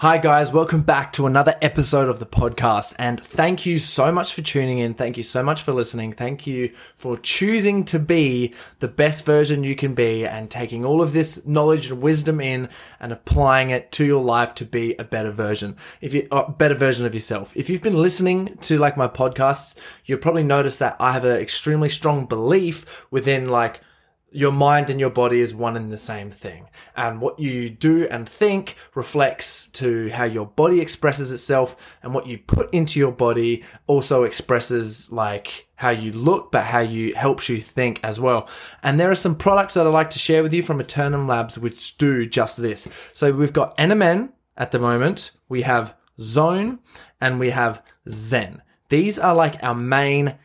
Hi, guys. Welcome back to another episode of the podcast. And thank you so much for tuning in. Thank you so much for listening. Thank you for choosing to be the best version you can be and taking all of this knowledge and wisdom in and applying it to your life to be a better version. If you, a better version of yourself. If you've been listening to like my podcasts, you'll probably notice that I have an extremely strong belief within like, your mind and your body is one and the same thing. And what you do and think reflects to how your body expresses itself and what you put into your body also expresses like how you look, but how you helps you think as well. And there are some products that I'd like to share with you from Eternum Labs which do just this. So we've got NMN at the moment, we have Zone, and we have Zen. These are like our main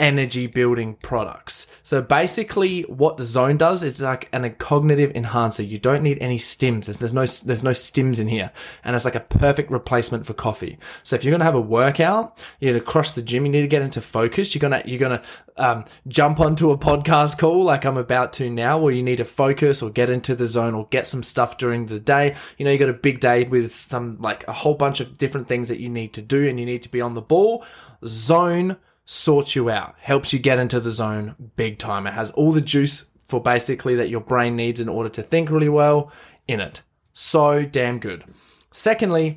energy building products. So basically what the zone does, it's like an, a cognitive enhancer. You don't need any stims. There's, there's no, there's no stims in here. And it's like a perfect replacement for coffee. So if you're going to have a workout, you need to cross the gym, you need to get into focus. You're going to, you're going to, um, jump onto a podcast call like I'm about to now where you need to focus or get into the zone or get some stuff during the day. You know, you got a big day with some, like a whole bunch of different things that you need to do and you need to be on the ball. Zone sorts you out, helps you get into the zone big time. It has all the juice for basically that your brain needs in order to think really well in it. So damn good. Secondly,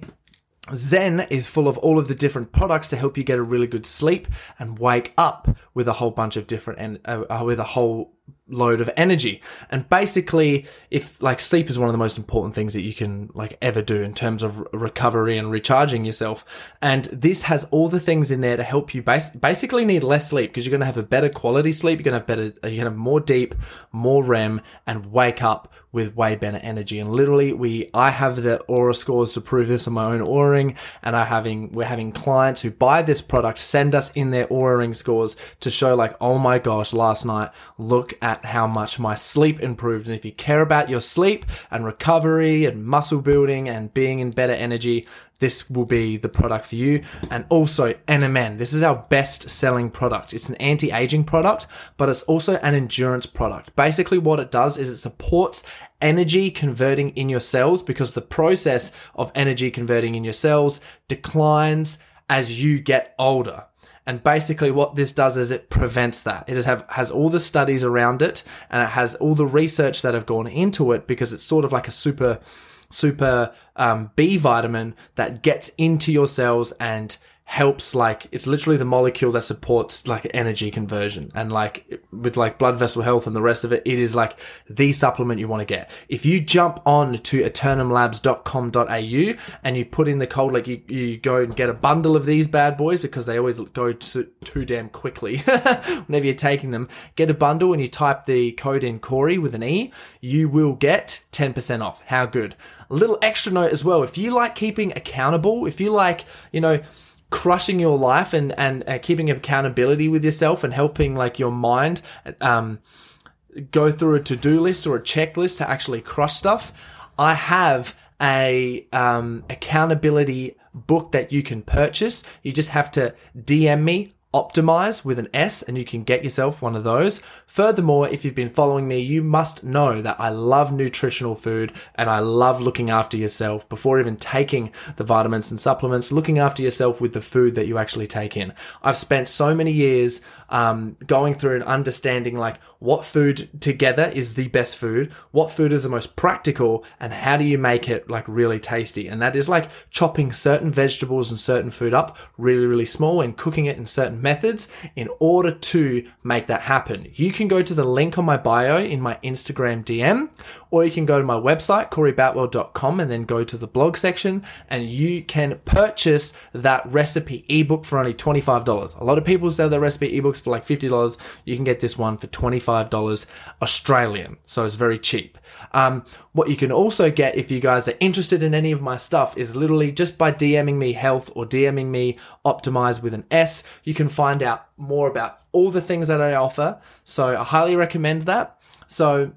Zen is full of all of the different products to help you get a really good sleep and wake up with a whole bunch of different and uh, with a whole load of energy. And basically, if like sleep is one of the most important things that you can like ever do in terms of recovery and recharging yourself. And this has all the things in there to help you bas- basically need less sleep because you're going to have a better quality sleep. You're going to have better, you're going to have more deep, more REM and wake up with way better energy. And literally we, I have the Oura scores to prove this on my own Oura and I having, we're having clients who buy this product, send us in their Oura ring scores to show like, oh my gosh, last night, look at how much my sleep improved. And if you care about your sleep and recovery and muscle building and being in better energy, this will be the product for you. And also NMN. This is our best selling product. It's an anti-aging product, but it's also an endurance product. Basically what it does is it supports energy converting in your cells because the process of energy converting in your cells declines as you get older. And basically what this does is it prevents that. It has, all the studies around it and it has all the research that have gone into it because it's sort of like a super, super um, B vitamin that gets into your cells and helps like it's literally the molecule that supports like energy conversion. And like with like blood vessel health and the rest of it it is like the supplement you want to get. If you jump on to eternumlabs.com.au and you put in the code like you, you go and get a bundle of these bad boys because they always go too, too damn quickly whenever you're taking them get a bundle and you type the code in Corey with an E you will get 10% off. How good. A little extra note as well if you like keeping accountable if you like you know crushing your life and and uh, keeping accountability with yourself and helping like your mind um, go through a to-do list or a checklist to actually crush stuff i have a um, accountability book that you can purchase. You just have to dm me optimize with an S and you can get yourself one of those. Furthermore, if you've been following me, you must know that I love nutritional food and I love looking after yourself before even taking the vitamins and supplements, looking after yourself with the food that you actually take in. I've spent so many years um, going through and understanding like what food together is the best food, what food is the most practical, and how do you make it like really tasty. And that is like chopping certain vegetables and certain food up really, really small and cooking it in certain methods in order to make that happen. You can go to the link on my bio in my Instagram DM, or you can go to my website, coreyboutwell.com, and then go to the blog section and you can purchase that recipe ebook for only $25. A lot of people sell their recipe ebooks for like $50. You can get this one for $25 $95 Australian. So it's very cheap. Um, what you can also get if you guys are interested in any of my stuff is literally just by DMing me health or DMing me optimize with an S, you can find out more about all the things that I offer. So I highly recommend that. So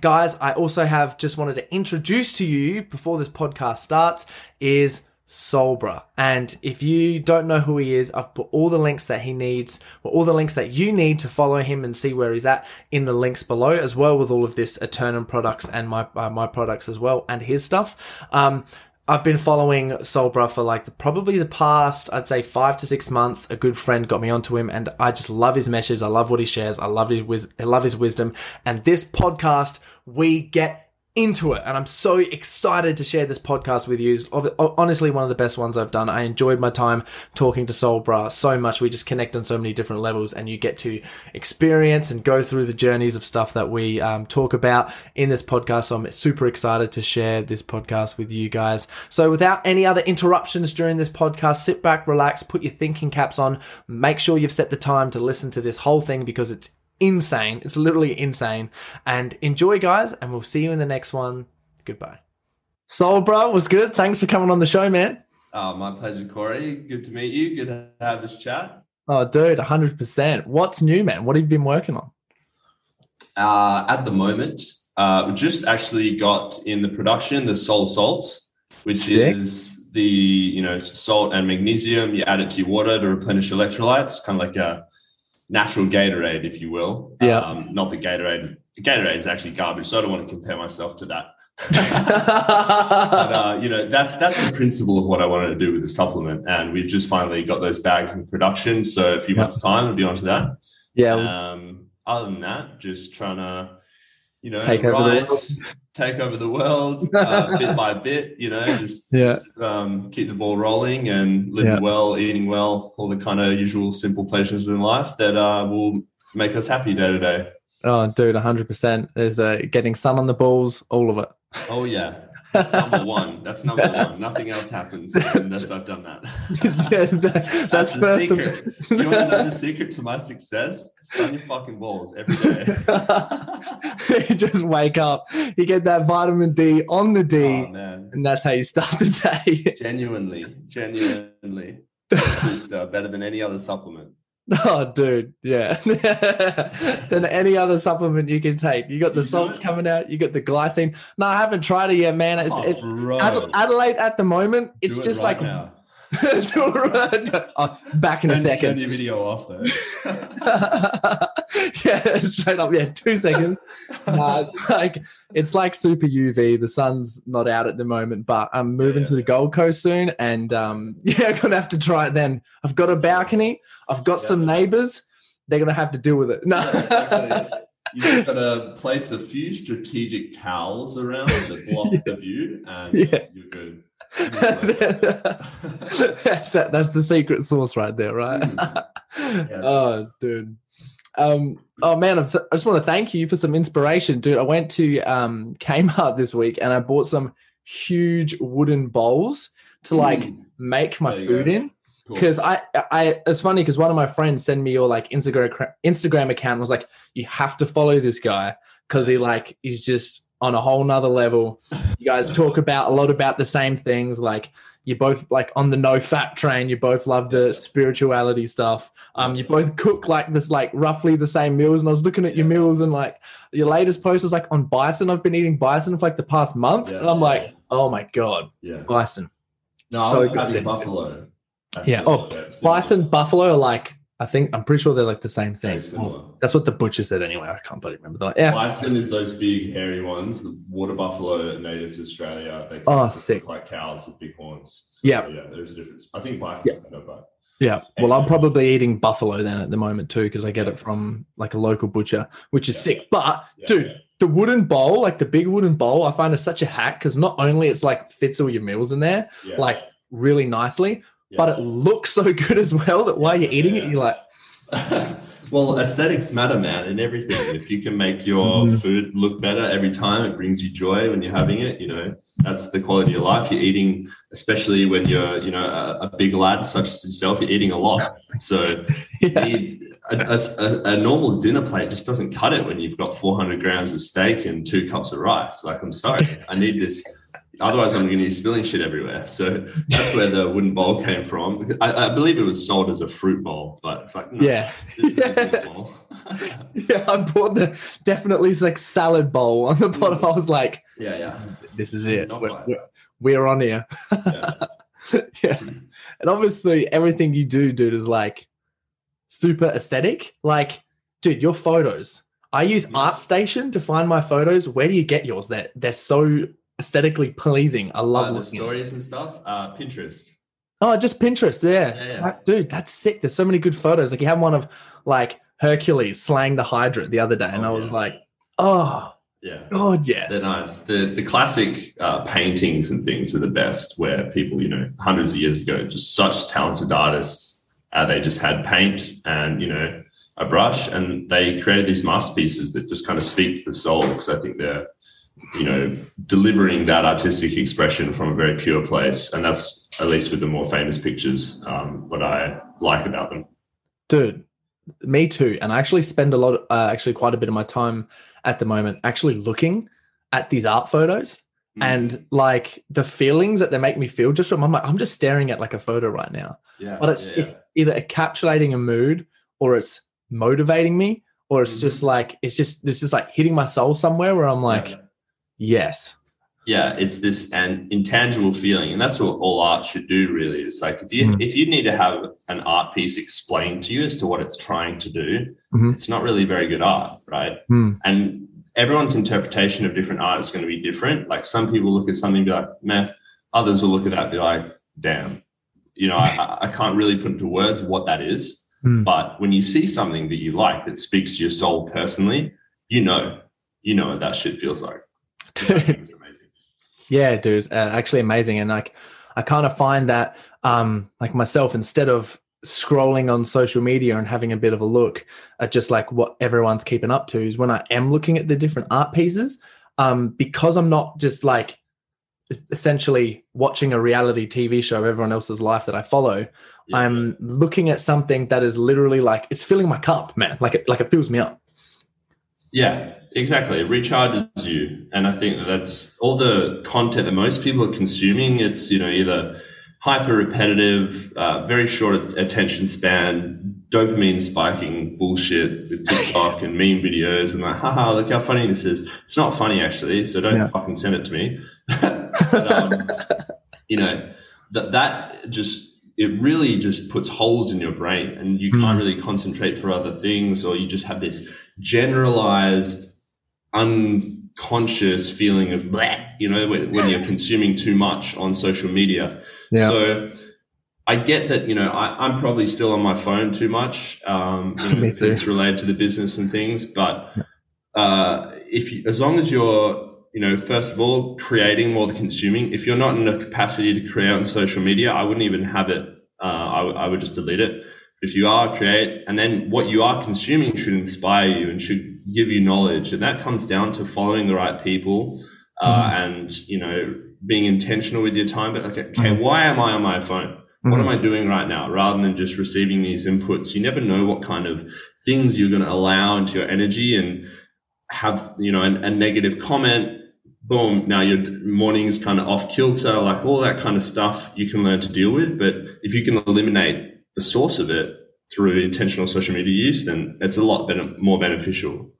guys, I also have just wanted to introduce to you before this podcast starts is Sol Brah. And if you don't know who he is, I've put all the links that he needs, or all the links that you need to follow him and see where he's at in the links below, as well with all of this Eternum products and my uh, my products as well and his stuff. Um, I've been following Sol Brah for like the, probably the past, I'd say five to six months. A good friend got me onto him, and I just love his messages. I love what he shares. I love his I love his wisdom. And this podcast, we get into it and I'm so excited to share this podcast with you. Honestly, one of the best ones I've done. I enjoyed my time talking to Sol Brah so much. We just connect on so many different levels and you get to experience and go through the journeys of stuff that we um, talk about in this podcast. So I'm super excited to share this podcast with you guys. So without any other interruptions during this podcast, sit back, relax, put your thinking caps on, make sure you've set the time to listen to this whole thing because it's insane. It's literally insane. And enjoy, guys, and we'll see you in the next one. Goodbye. Soul, bro, was good. Thanks for coming on the show, man. Oh, my pleasure, Corey. Good to meet you. Good to have this chat. Oh, dude, 100%. What's new, man? What have you been working on? Uh, at the moment, uh, we just actually got in the production the Soul Salts, which Sick. is the you know salt and magnesium. You add it to your water to replenish electrolytes, kind of like a natural Gatorade, if you will. Yeah. Um, not the Gatorade. Gatorade is actually garbage, so I don't want to compare myself to that. but uh, you know that's that's the principle of what I wanted to do with the supplement, and we've just finally got those bags in production. So a few months time, we'll be onto that. Yeah. Um, other than that, just trying to you know, take over the world. take over the world uh, bit by bit. You know, just, yeah. Just, um, keep the ball rolling and living yeah. well, eating well, all the kind of usual simple pleasures in life that uh, will make us happy day to day. Oh, dude, hundred percent. There's uh, getting sun on the balls, all of it. Oh yeah, that's number one. That's number one. Nothing else happens unless I've done that. yeah, that that's, that's the secret. you want to know the secret to my success? Sun your fucking balls every day. you just wake up, you get that vitamin D on the D, oh, and that's how you start the day. genuinely, genuinely, booster better than any other supplement. Oh, dude, yeah. than any other supplement you can take. You got the salts coming out. You got the glycine. No, I haven't tried it yet, man. It's oh, it, Adelaide at the moment. It's just right like now. Oh, back in turn, a second. Turn your video off though. yeah, straight up. Yeah, two seconds. Uh, like it's like super UV. The sun's not out at the moment, but I'm moving yeah. to the Gold Coast soon, and um, yeah, I'm gonna have to try it then. I've got a balcony. I've got yeah. some neighbors. They're gonna have to deal with it. No. You've got to place a few strategic towels around to block the view, and you're good. that, that's the secret sauce right there, right? Mm. Yes. oh, dude. Um, oh man, I just want to thank you for some inspiration, dude. I went to um, Kmart this week and I bought some huge wooden bowls to like mm. make my food go. in. Because cool. I, I, it's funny because one of my friends sent me your like Instagram Instagram account and was like, you have to follow this guy because he like he's just on a whole nother level. You guys talk about a lot about the same things. Like you both like on the no fat train. You both love the spirituality stuff. Um, you both cook like this, like roughly the same meals. And I was looking at your meals and like your latest post was like on bison. I've been eating bison for like the past month, yeah, and I'm like, oh my god, yeah, bison. No, so was buffalo. Yeah. Oh, bison, buffalo are like I think I'm pretty sure they're like the same thing. that's what the butcher said anyway. I can't bloody remember. Like, yeah. Bison is those big hairy ones. The water buffalo native to Australia. They oh, sick. like cows with big horns. So, yeah. Yeah, there's a difference. I think bison yeah. better, but yeah. Well, I'm probably eating buffalo then at the moment too, because I get it from like a local butcher, which is yeah. sick. But yeah, dude, yeah. the wooden bowl, like the big wooden bowl, I find is such a hack because not only it's like fits all your meals in there, like really nicely, but it looks so good as well that while you're eating it, you're like, well, aesthetics matter, man, in everything. if you can make your mm-hmm. food look better every time, it brings you joy when you're having it. You know, that's the quality of life. You're eating, especially when you're, you know, a, a big lad such as yourself. You're eating a lot, so yeah. you a, a, a, normal dinner plate just doesn't cut it when you've got 400 grams of steak and two cups of rice. Like, I'm sorry, I need this. Otherwise, I'm going to be spilling shit everywhere. So that's where the wooden bowl came from. I, I believe it was sold as a fruit bowl, but it's like, no, yeah, yeah. yeah. I bought the definitely like salad bowl on the bottom. I was like, yeah, yeah, this is it. We're, we're, we're, on here. yeah. yeah, and obviously everything you do, dude, is like super aesthetic. Like, dude, your photos. I use mm-hmm. ArtStation to find my photos. Where do you get yours? They're they're so aesthetically pleasing. I love uh, the stories and stuff. Uh, Pinterest. Oh, just Pinterest. Yeah. yeah, yeah. dude, that's sick. There's so many good photos. Like you have one of like Hercules slaying the Hydra the other day, and oh, I was yeah. like, oh, yeah. God, yes. They're nice. The the classic uh, paintings and things are the best, where people, you know, hundreds of years ago, just such talented artists uh, they just had paint and you know a brush, and they created these masterpieces that just kind of speak to the soul because I think they're you know delivering that artistic expression from a very pure place, and that's at least with the more famous pictures um, what I like about them. Dude, me too. And I actually spend a lot, uh, actually quite a bit of my time at the moment actually looking at these art photos Mm. And like the feelings that they make me feel just from I'm like, I'm just staring at like a photo right now. Yeah. But it's yeah. it's either encapsulating a mood or it's motivating me, or it's mm-hmm. just like it's just it's just like hitting my soul somewhere where I'm like, yeah. Yes. Yeah, it's this an intangible feeling, and that's what all art should do. Really, it's like if you mm if you need to have an art piece explained to you as to what it's trying to do, mm-hmm. it's not really very good art, right? Mm. And everyone's interpretation of different art is going to be different. Like some people look at something and be like, meh. Others will look at that and be like, damn. You know, I, I can't really put into words what that is. Mm. But when you see something that you like that speaks to your soul personally, you know, you know what that shit feels like. Yeah, dude, it's uh, actually amazing. And like, I kind of find that, um, like myself, instead of scrolling on social media and having a bit of a look at just like what everyone's keeping up to is when I am looking at the different art pieces, um, because I'm not just like essentially watching a reality TV show of everyone else's life that I follow. Yeah. I'm looking at something that is literally like it's filling my cup, man. Like it like it fills me up. Yeah, exactly. It recharges you. And I think that's all the content that most people are consuming. It's, you know, either hyper repetitive, uh, very short attention span, dopamine spiking bullshit with TikTok and meme videos and like, haha, look how funny this is. It's not funny actually, so don't yeah. fucking send it to me. but, um, you know, that that just it really just puts holes in your brain and you can't hmm. really concentrate for other things or you just have this generalized unconscious feeling of bleh, you know when, when you're consuming too much on social media yeah. So I get that, you know, I, am probably still on my phone too much. Um, you know, it's related to the business and things, but uh, if you, as long as you're, you know, first of all, creating more than consuming, if you're not in a capacity to create on social media, I wouldn't even have it. Uh, I, w- I would just delete it. If you are create, and then what you are consuming should inspire you and should give you knowledge, and that comes down to following the right people uh, mm-hmm. and you know being intentional with your time, but okay, okay mm-hmm. why am I on my phone? What mm-hmm. am I doing right now? Rather than just receiving these inputs, you never know what kind of things you're going to allow into your energy and have, you know, a, a negative comment. Boom. Now your morning is kind of off kilter, like all that kind of stuff you can learn to deal with. But if you can eliminate the source of it through intentional social media use, then it's a lot better, more beneficial.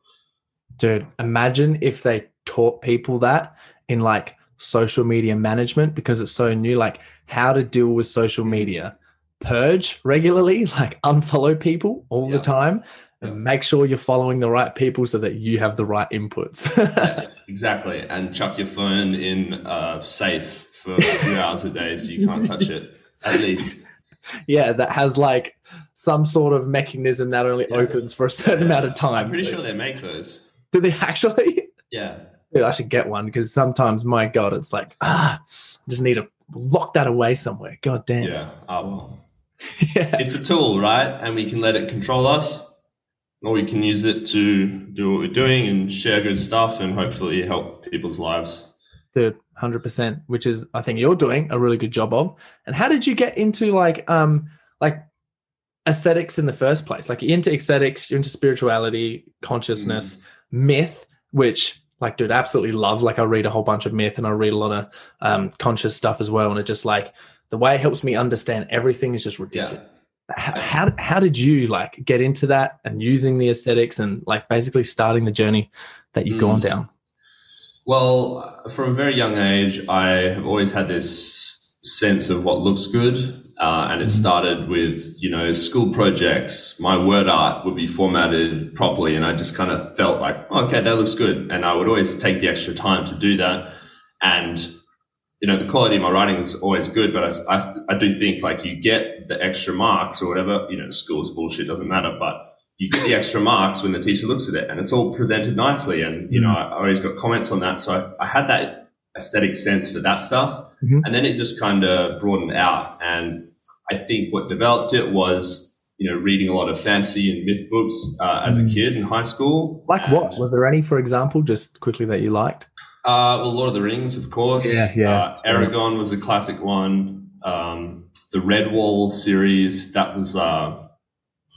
Dude, imagine if they taught people that in like social media management because it's so new, like how to deal with social media, purge regularly, like unfollow people all the time, and make sure you're following the right people so that you have the right inputs. yeah, exactly. And chuck your phone in uh, safe for a few hours a day so you can't touch it, at least. Yeah, that has like some sort of mechanism that only yeah. opens for a certain yeah. amount of time. I'm pretty so. sure they make those. Do they actually? Yeah. Dude, I should get one because sometimes, my God, it's like, ah, I just need to lock that away somewhere. God damn. Yeah. Oh, well. yeah. It's a tool, right? And we can let it control us or we can use it to do what we're doing and share good stuff and hopefully help people's lives. Dude, hundred percent. Which is, I think you're doing a really good job of. And how did you get into like, um, like aesthetics in the first place? Like you're into aesthetics, you're into spirituality, consciousness, mm. myth, which like dude absolutely love like i read a whole bunch of myth and i read a lot of um conscious stuff as well and it just like the way it helps me understand everything is just ridiculous yeah. how, how, how did you like get into that and using the aesthetics and like basically starting the journey that you've mm. gone down well from a very young age i have always had this sense of what looks good uh, and it mm-hmm. started with, you know, school projects. My word art would be formatted properly. And I just kind of felt like, oh, okay, that looks good. And I would always take the extra time to do that. And, you know, the quality of my writing was always good. But I, I, I do think like you get the extra marks or whatever, you know, school's bullshit doesn't matter. But you get the extra marks when the teacher looks at it and it's all presented nicely. And, you know, mm-hmm. I, I always got comments on that. So I, I had that aesthetic sense for that stuff. Mm-hmm. And then it just kind of broadened out. And I think what developed it was, you know, reading a lot of fantasy and myth books uh, as a mm. kid in high school. Like and, what? Was there any, for example, just quickly that you liked? Uh, well, Lord of the Rings, of course. Yeah, yeah. Uh, Eragon was a classic one. Um, the Redwall series, that was, uh,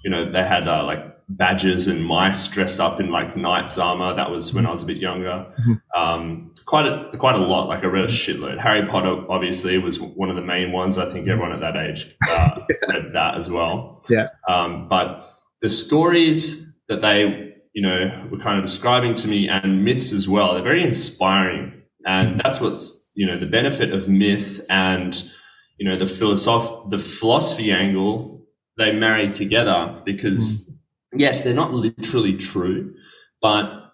you know, they had uh, like badgers and mice dressed up in like knight's armor. That was when I was a bit younger. Mm-hmm. Um, quite a quite a lot. Like I read a shitload. Harry Potter obviously was one of the main ones. I think everyone at that age uh, read that as well. Yeah. Um, but the stories that they you know were kind of describing to me and myths as well. They're very inspiring, and that's what's you know the benefit of myth and you know the philosoph the philosophy angle they marry together because. Yes, they're not literally true, but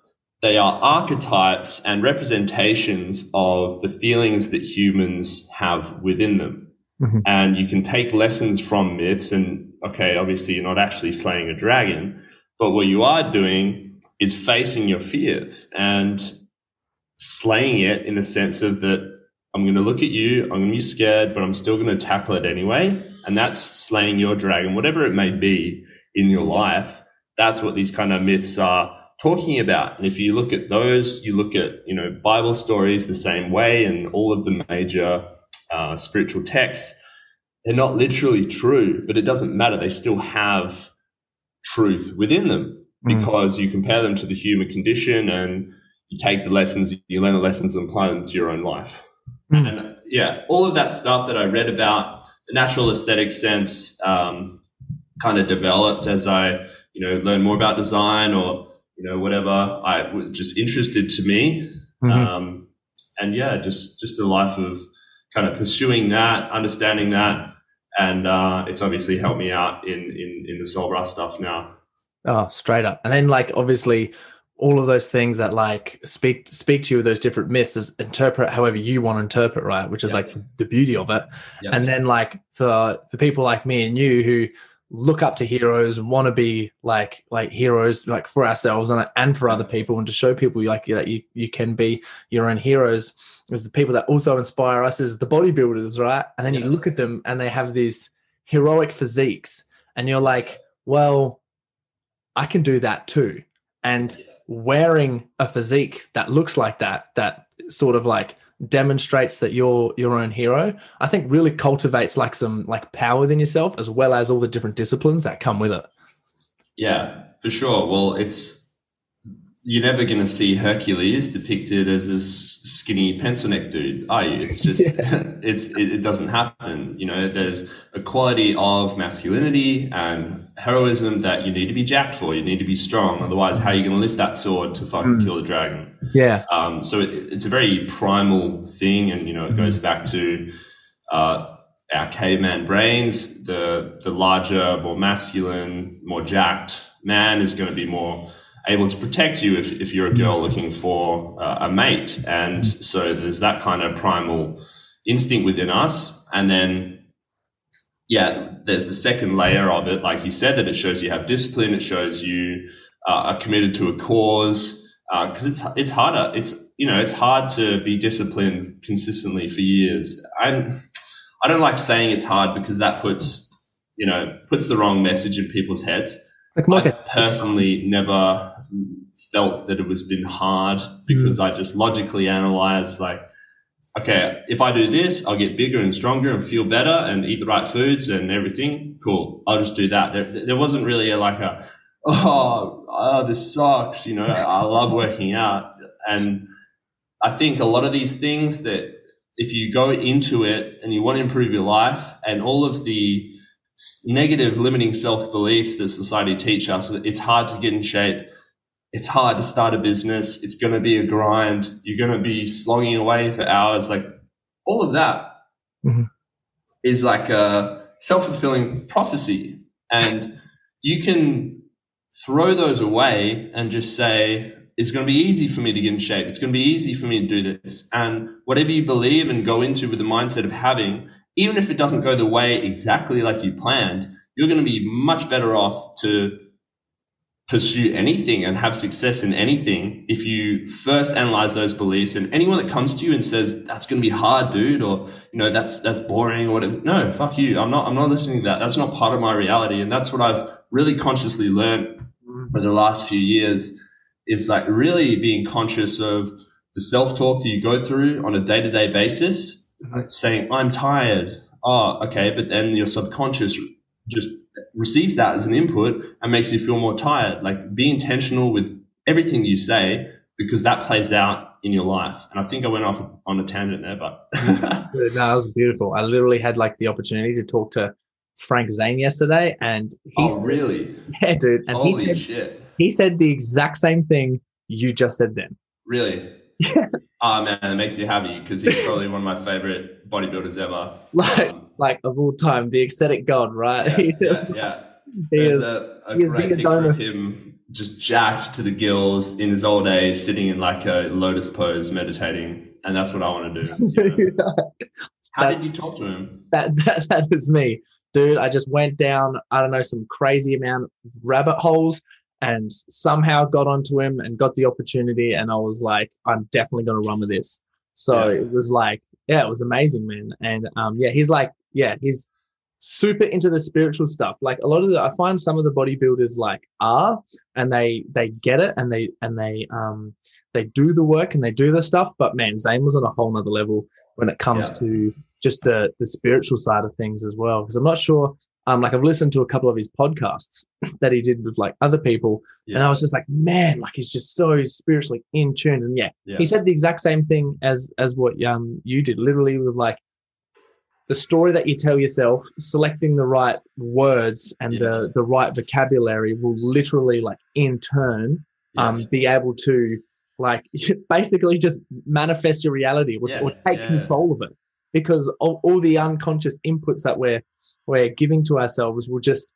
they are archetypes and representations of the feelings that humans have within them. Mm-hmm. And you can take lessons from myths and, okay, obviously you're not actually slaying a dragon, but what you are doing is facing your fears and slaying it in the sense of that I'm going to look at you, I'm going to be scared, but I'm still going to tackle it anyway. And that's slaying your dragon, whatever it may be in your life that's what these kind of myths are talking about. And if you look at those, you look at, you know, Bible stories the same way and all of the major uh, spiritual texts, they're not literally true, but it doesn't matter. They still have truth within them mm. because you compare them to the human condition and you take the lessons, you learn the lessons and apply them to your own life. Mm. And yeah, all of that stuff that I read about the natural aesthetic sense um, kind of developed as I you know, learn more about design or, you know, whatever I was just interested to me. Mm-hmm. Um, and yeah, just, just a life of kind of pursuing that, understanding that. And, uh, it's obviously helped me out in, in, in the Soul stuff now. Oh, straight up. And then like, obviously all of those things that like speak speak to you with those different myths is interpret however you want to interpret right which is like the, the, beauty of it and then like for for people like me and you who look up to heroes and want to be like like heroes like for ourselves and and for other mm. people and to show people like that you you can be your own heroes is the people that also inspire us is the bodybuilders right? And then yeah. you look at them and they have these heroic physiques and you're like well i can do that too. And wearing a physique that looks like that that sort of like demonstrates that you're your own hero, I think really cultivates like some like power within yourself as well as all the different disciplines that come with it. Yeah, for sure. Well, it's you're never going to see Hercules depicted as a skinny pencil neck dude, are you? It's just, yeah. it's, it, it, doesn't happen. You know, there's a quality of masculinity and heroism that you need to be jacked for. You need to be strong. Otherwise, how are you going to lift that sword to fucking mm. kill the dragon? Yeah. Um, so it, it's a very primal thing. And, you know, it goes mm. back to, uh, our caveman brains, the, the larger, more masculine, more jacked man is going to be more, able to protect you if, if you're a girl looking for uh, a mate. And so there's that kind of primal instinct within us. And then, yeah, there's the second layer of it. Like you said, that it shows you have discipline. It shows you uh, are committed to a cause. Because uh, it's it's harder. It's you know it's hard to be disciplined consistently for years. I'm I don't like saying it's hard because that puts you know puts the wrong message in people's heads. like I personally never felt that it was been hard because mm. I just logically analyzed like, okay, if I do this, I'll get bigger and stronger and feel better and eat the right foods and everything. Cool. I'll just do that. There, there wasn't really a, like a, oh, oh, this sucks. You know, I love working out. And I think a lot of these things that if you go into it and you want to improve your life and all of the negative limiting self beliefs that society teach us, it's hard to get in shape. It's hard to start a business. It's going to be a grind. You're going to be slogging away for hours. Like all of that mm-hmm. is like a self fulfilling prophecy. And you can throw those away and just say, it's going to be easy for me to get in shape. It's going to be easy for me to do this. And whatever you believe and go into with the mindset of having, even if it doesn't go the way exactly like you planned, you're going to be much better off to pursue anything and have success in anything if you first analyze those beliefs and anyone that comes to you and says that's going to be hard dude or you know that's that's boring or whatever no fuck you. I'm not i'm not listening to that. That's not part of my reality. And that's what i've really consciously learned for the last few years is like really being conscious of the self-talk that you go through on a day-to-day basis mm-hmm. saying i'm tired. Oh okay but then your subconscious just receives that as an input and makes you feel more tired. Like be intentional with everything you say because that plays out in your life. And I think I went off on a tangent there, but no, that was beautiful. I literally had like the opportunity to talk to Frank Zane yesterday, and he's oh, really, yeah, dude. And Holy he said, shit! He said the exact same thing you just said then. Really? Yeah. Oh man, it makes you happy because he's probably one of my favorite bodybuilders ever. Like, um, like of all time, the aesthetic god, right? Yeah, yeah, yeah. There's is, a, a great picture of him just jacked to the gills in his old age, sitting in like a lotus pose, meditating, and that's what I want to do. You know? How that, did you talk to him? That, that that is me, dude. I just went down, I don't know, some crazy amount of rabbit holes and somehow got onto him and got the opportunity. And I was like, I'm definitely going to run with this. So yeah. it was like, yeah, it was amazing, man. And um, yeah, he's like, yeah, he's super into the spiritual stuff. Like a lot of the, I find some of the bodybuilders like are, and they they get it, and they and they um they do the work and they do the stuff. But man, Zane was on a whole nother level when it comes yeah. to just the the spiritual side of things as well. Because I'm not sure um, like I've listened to a couple of his podcasts that he did with like other people, yeah. and I was just like, man, like he's just so spiritually in tune. And yeah, yeah, he said the exact same thing as as what um you did, literally with like the story that you tell yourself, selecting the right words and yeah. the the right vocabulary will literally like in turn um be able to like basically just manifest your reality or, or take control of it because all, all the unconscious inputs that we're we're giving to ourselves will just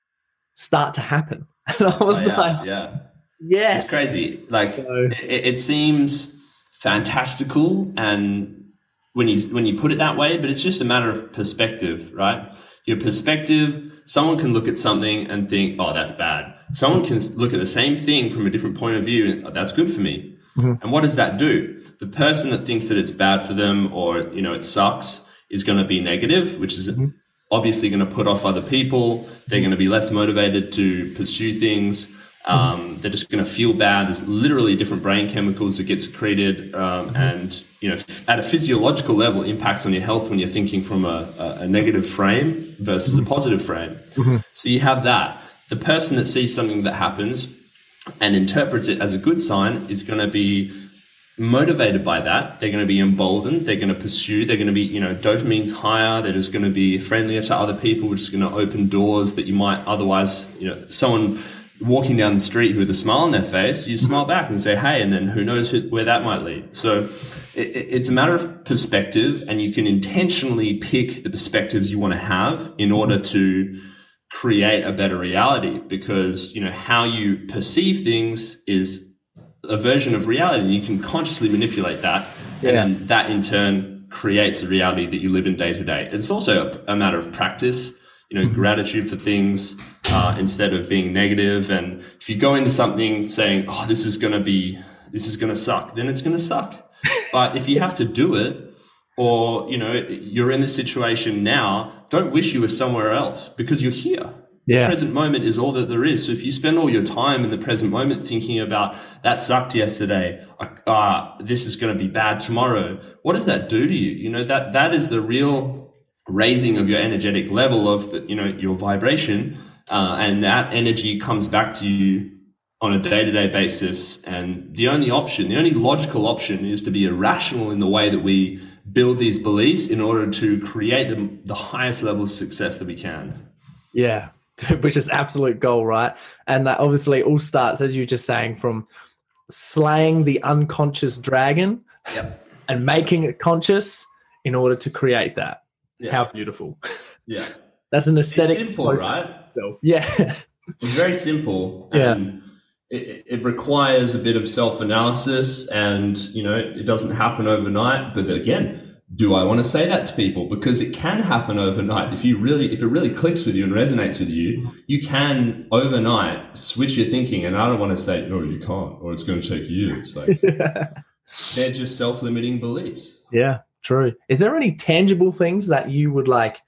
start to happen. And I was oh, yeah, like, yeah, yes, it's crazy. Like so, it, it, seems fantastical, and when you when you put it that way, but it's just a matter of perspective, right? Your perspective. Someone can look at something and think, "Oh, that's bad." Someone can look at the same thing from a different point of view, and oh, that's good for me. Mm-hmm. And what does that do? The person that thinks that it's bad for them or you know it sucks is going to be negative, which is mm-hmm obviously going to put off other people. They're going to be less motivated to pursue things. Um, they're just going to feel bad. There's literally different brain chemicals that get secreted, um, and you know, at a physiological level, impacts on your health when you're thinking from a, a negative frame versus a positive frame. Mm-hmm. So you have that. The person that sees something that happens and interprets it as a good sign is going to be motivated by that. They're going to be emboldened. They're going to pursue. They're going to be, you know, dopamine's higher. They're just going to be friendlier to other people, which is going to open doors that you might otherwise, you know, someone walking down the street with a smile on their face, you mm-hmm. smile back and say, hey, and then who knows who, where that might lead. So it, it's a matter of perspective, and you can intentionally pick the perspectives you want to have in order to create a better reality because, you know, how you perceive things is a version of reality and you can consciously manipulate that yeah. and that in turn creates a reality that you live in day to day. It's also a, a, matter of practice you know mm-hmm. gratitude for things uh, instead of being negative. And if you go into something saying oh this is going to be this is going to suck then it's going to suck. But if you have to do it or you know you're in this situation now don't wish you were somewhere else because you're here Yeah. present moment is all that there is. So if you spend all your time in the present moment thinking about that sucked yesterday, uh, this is going to be bad tomorrow, what does that do to you? You know that that is the real raising of your energetic level of the, you know your vibration, uh, and that energy comes back to you on a day to day basis. And the only option, the only logical option, is to be irrational in the way that we build these beliefs in order to create the, the highest level of success that we can. Yeah, which is absolute goal, right? And that obviously all starts, as you were just saying, from slaying the unconscious dragon Yep. and making it conscious in order to create that. Yeah. How beautiful. Yeah. That's an It's aesthetic. simple, right? itself. Yeah. It's very simple. Yeah. And it, it requires a bit of self analysis and, you know, it doesn't happen overnight. But again, do I want to say that to people? Because it can happen overnight. If you really, if it really clicks with you and resonates with you, you can overnight switch your thinking. And I don't want to say, no, you can't, or it's going to take years. Like they're just self limiting beliefs. yeah, true. Is there any tangible things that you would like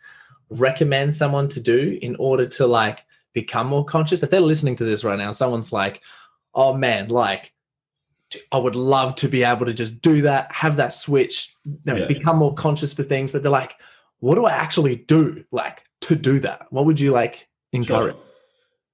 recommend someone to do in order to like become more conscious? If they're listening to this right now, someone's like, oh man, like, I would love to be able to just do that, have that switch, you know, Yeah. become more conscious for things. But they're like, what do I actually do, like, to do that? What would you like encourage? Sure.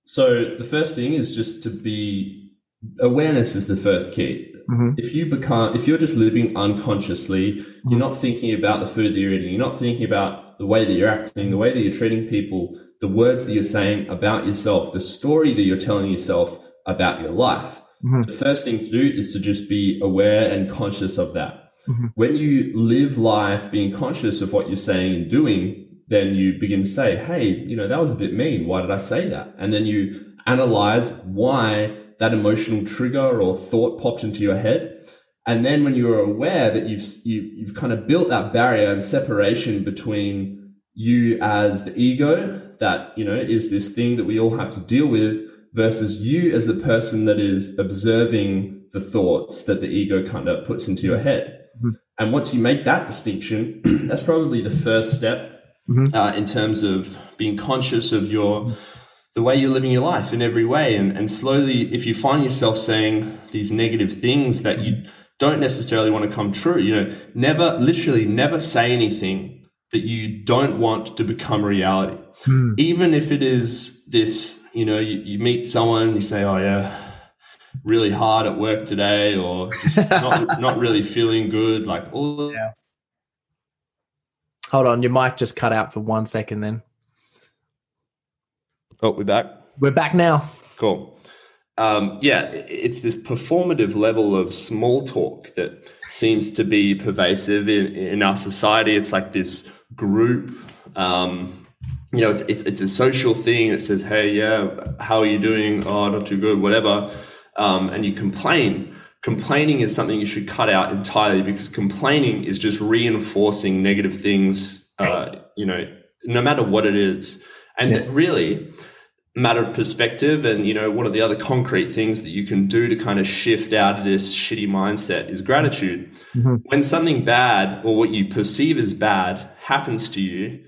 So the first thing is just to be awareness is the first key. Mhm. If you become if you're just living unconsciously, you're not thinking about the food that you're eating, you're not thinking about the way that you're acting, the way that you're treating people, the words that you're saying about yourself, the story that you're telling yourself about your life. Mhm. The first thing to do is to just be aware and conscious of that. Mhm. When you live life being conscious of what you're saying and doing, then you begin to say, hey, you know, that was a bit mean. Why did I say that? And then you analyze why that emotional trigger or thought popped into your head. And then when you're aware that you've, you, you've kind of built that barrier and separation between you as the ego that, you know, is this thing that we all have to deal with versus you as the person that is observing the thoughts that the ego kind of puts into your head. Mhm. And once you make that distinction, that's probably the first step Mhm. uh, in terms of being conscious of your the way you're living your life in every way and, and slowly if you find yourself saying these negative things that you don't necessarily want to come true you know never literally never say anything that you don't want to become reality Hmm. even if it is this you know you, you meet someone and you say oh yeah really hard at work today or just not, not really feeling good like all Yeah. Hold on, your mic just cut out for one second then. oh we're back We're back now. Cool. Um, yeah, it's this performative level of small talk that seems to be pervasive in, in our society. It's like this group, um, you know, it's, it's, it's a social thing that says, hey, yeah, how are you doing? Oh, not too good, whatever. Um, and you complain. Complaining is something you should cut out entirely because complaining is just reinforcing negative things, uh, you know, no matter what it is. And Yeah. really, matter of perspective and you know one of the other concrete things that you can do to kind of shift out of this shitty mindset is gratitude Mhm. when something bad or what you perceive as bad happens to you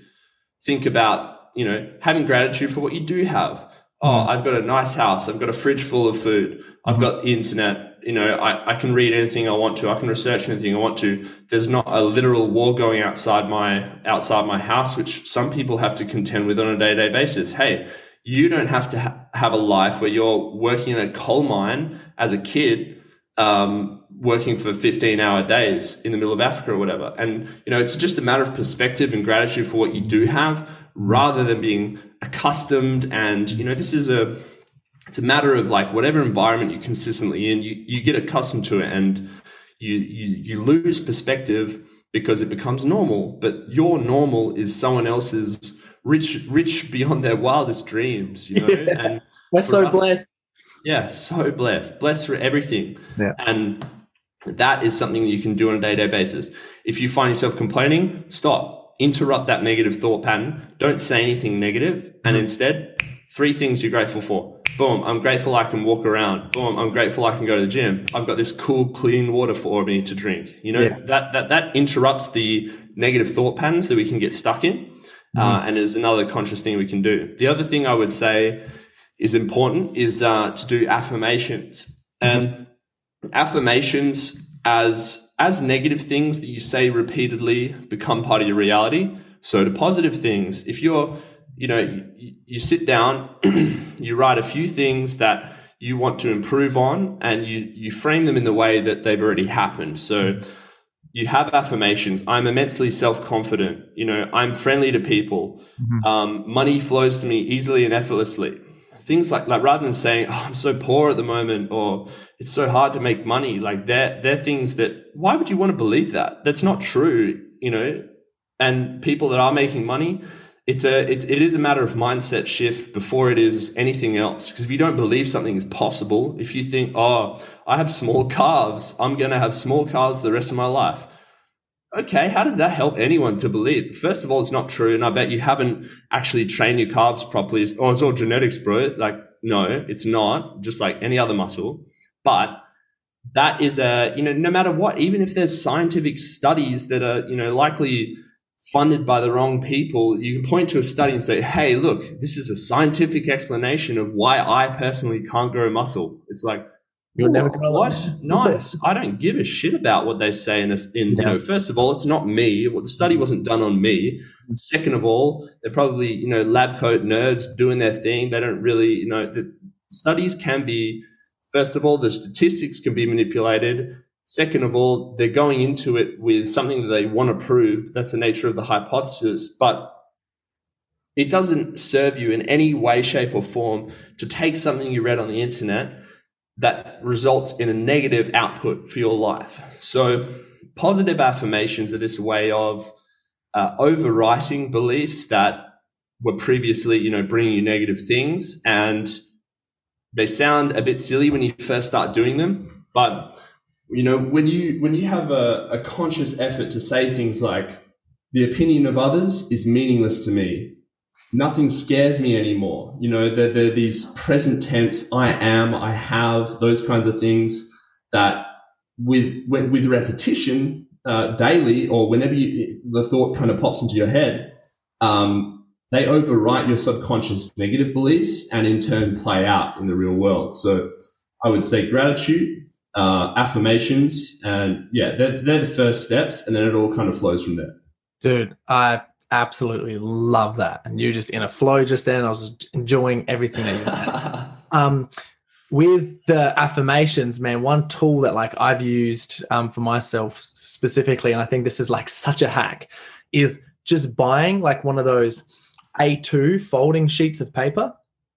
think about you know having gratitude for what you do have. Oh i've got a nice house. I've got a fridge full of food. I've got the internet. You know I, I can read anything i want to. I can research anything i want to. There's not a literal war going outside my outside my house which some people have to contend with on a day-to-day basis. Hey you don't have to ha- have a life where you're working in a coal mine as a kid um, working for 15 hour days in the middle of Africa or whatever. And, you know, it's just a matter of perspective and gratitude for what you do have rather than being accustomed. And, you know, this is a, it's a matter of like whatever environment you're consistently in, you, you get accustomed to it and you, you, you lose perspective because it becomes normal. But your normal is someone else's rich, rich beyond their wildest dreams, you know? Yeah. And We're so us- blessed. yeah, so blessed, blessed for everything. Yeah. And that is something that you can do on a day to day basis. If you find yourself complaining, stop, interrupt that negative thought pattern. Don't say anything negative, and instead, three things you're grateful for. Boom, I'm grateful I can walk around. Boom, I'm grateful I can go to the gym. I've got this cool, clean water for me to drink. You know, Yeah. that, that, that interrupts the negative thought patterns that we can get stuck in. uh, and is another conscious thing we can do. The other thing I would say is important is uh, to do affirmations. And affirmations as as negative things that you say repeatedly become part of your reality. So to positive things, if you're, you know, you, you sit down, you write a few things that you want to improve on and you, you frame them in the way that they've already happened. So you have affirmations. I'm immensely self-confident. You know, I'm friendly to people. Mm-hmm. Um, money flows to me easily and effortlessly things like like rather than saying oh, i'm so poor at the moment or it's so hard to make money like they're they're things that why would you want to believe that? That's not true you know? And people that are making money it's a it, it is a matter of mindset shift before it is anything else. Because if you don't believe something is possible if you think oh i have small calves i'm going to have small calves the rest of my life okay, how does that help anyone to believe? First of all, it's not true. And I bet you haven't actually trained your calves properly. Oh, it's all genetics, bro. Like, no, it's not just like any other muscle. But that is a, you know, no matter what, even if there's scientific studies that are, you know, likely funded by the wrong people, you can point to a study and say, hey, look, this is a scientific explanation of why I personally can't grow muscle. It's like, you're never gonna what? Nice. I don't give a shit about what they say in this. In yeah. you know, first of all, it's not me. Well, the study wasn't done on me. Mm. Second of all, they're probably you know lab coat nerds doing their thing. They don't really you know the studies can be. First of all, the statistics can be manipulated. Second of all, they're going into it with something that they want to prove. That's the nature of the hypothesis, but it doesn't serve you in any way, shape, or form to take something you read on the internet that results in a negative output for your life. So, positive affirmations are this way of uh, overwriting beliefs that were previously, you know, bringing you negative things, and they sound a bit silly when you first start doing them, but you know, when you when you have a, a conscious effort to say things like, "The opinion of others is meaningless to me," nothing scares me anymore. You know, they're, they're these present tense, I am, I have, those kinds of things that with, with repetition uh, daily or whenever you, the thought kind of pops into your head, um, they overwrite your subconscious negative beliefs and in turn play out in the real world. So I would say gratitude, uh, affirmations, and yeah, they're, they're the first steps, and then it all kind of flows from there. Dude, I absolutely love that. And you're just in a flow just then. I was enjoying everything that you had. um, with the affirmations, man, one tool that like I've used um, for myself specifically, and I think this is like such a hack, is just buying like one of those A2 folding sheets of paper.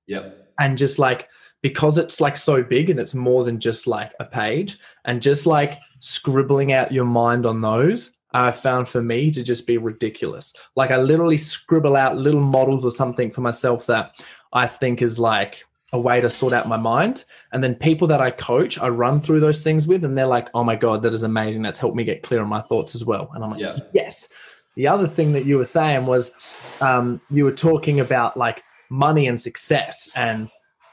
Yep. And just like because it's like so big and it's more than just like a page, and just like scribbling out your mind on those I found for me to just be ridiculous. Like I literally scribble out little models or something for myself that I think is like a way to sort out my mind. And then people that I coach, I run through those things with, and they're like, oh my God, that is amazing. That's helped me get clear on my thoughts as well. And I'm like, yeah. yes. The other thing that you were saying was um, you were talking about like money and success. And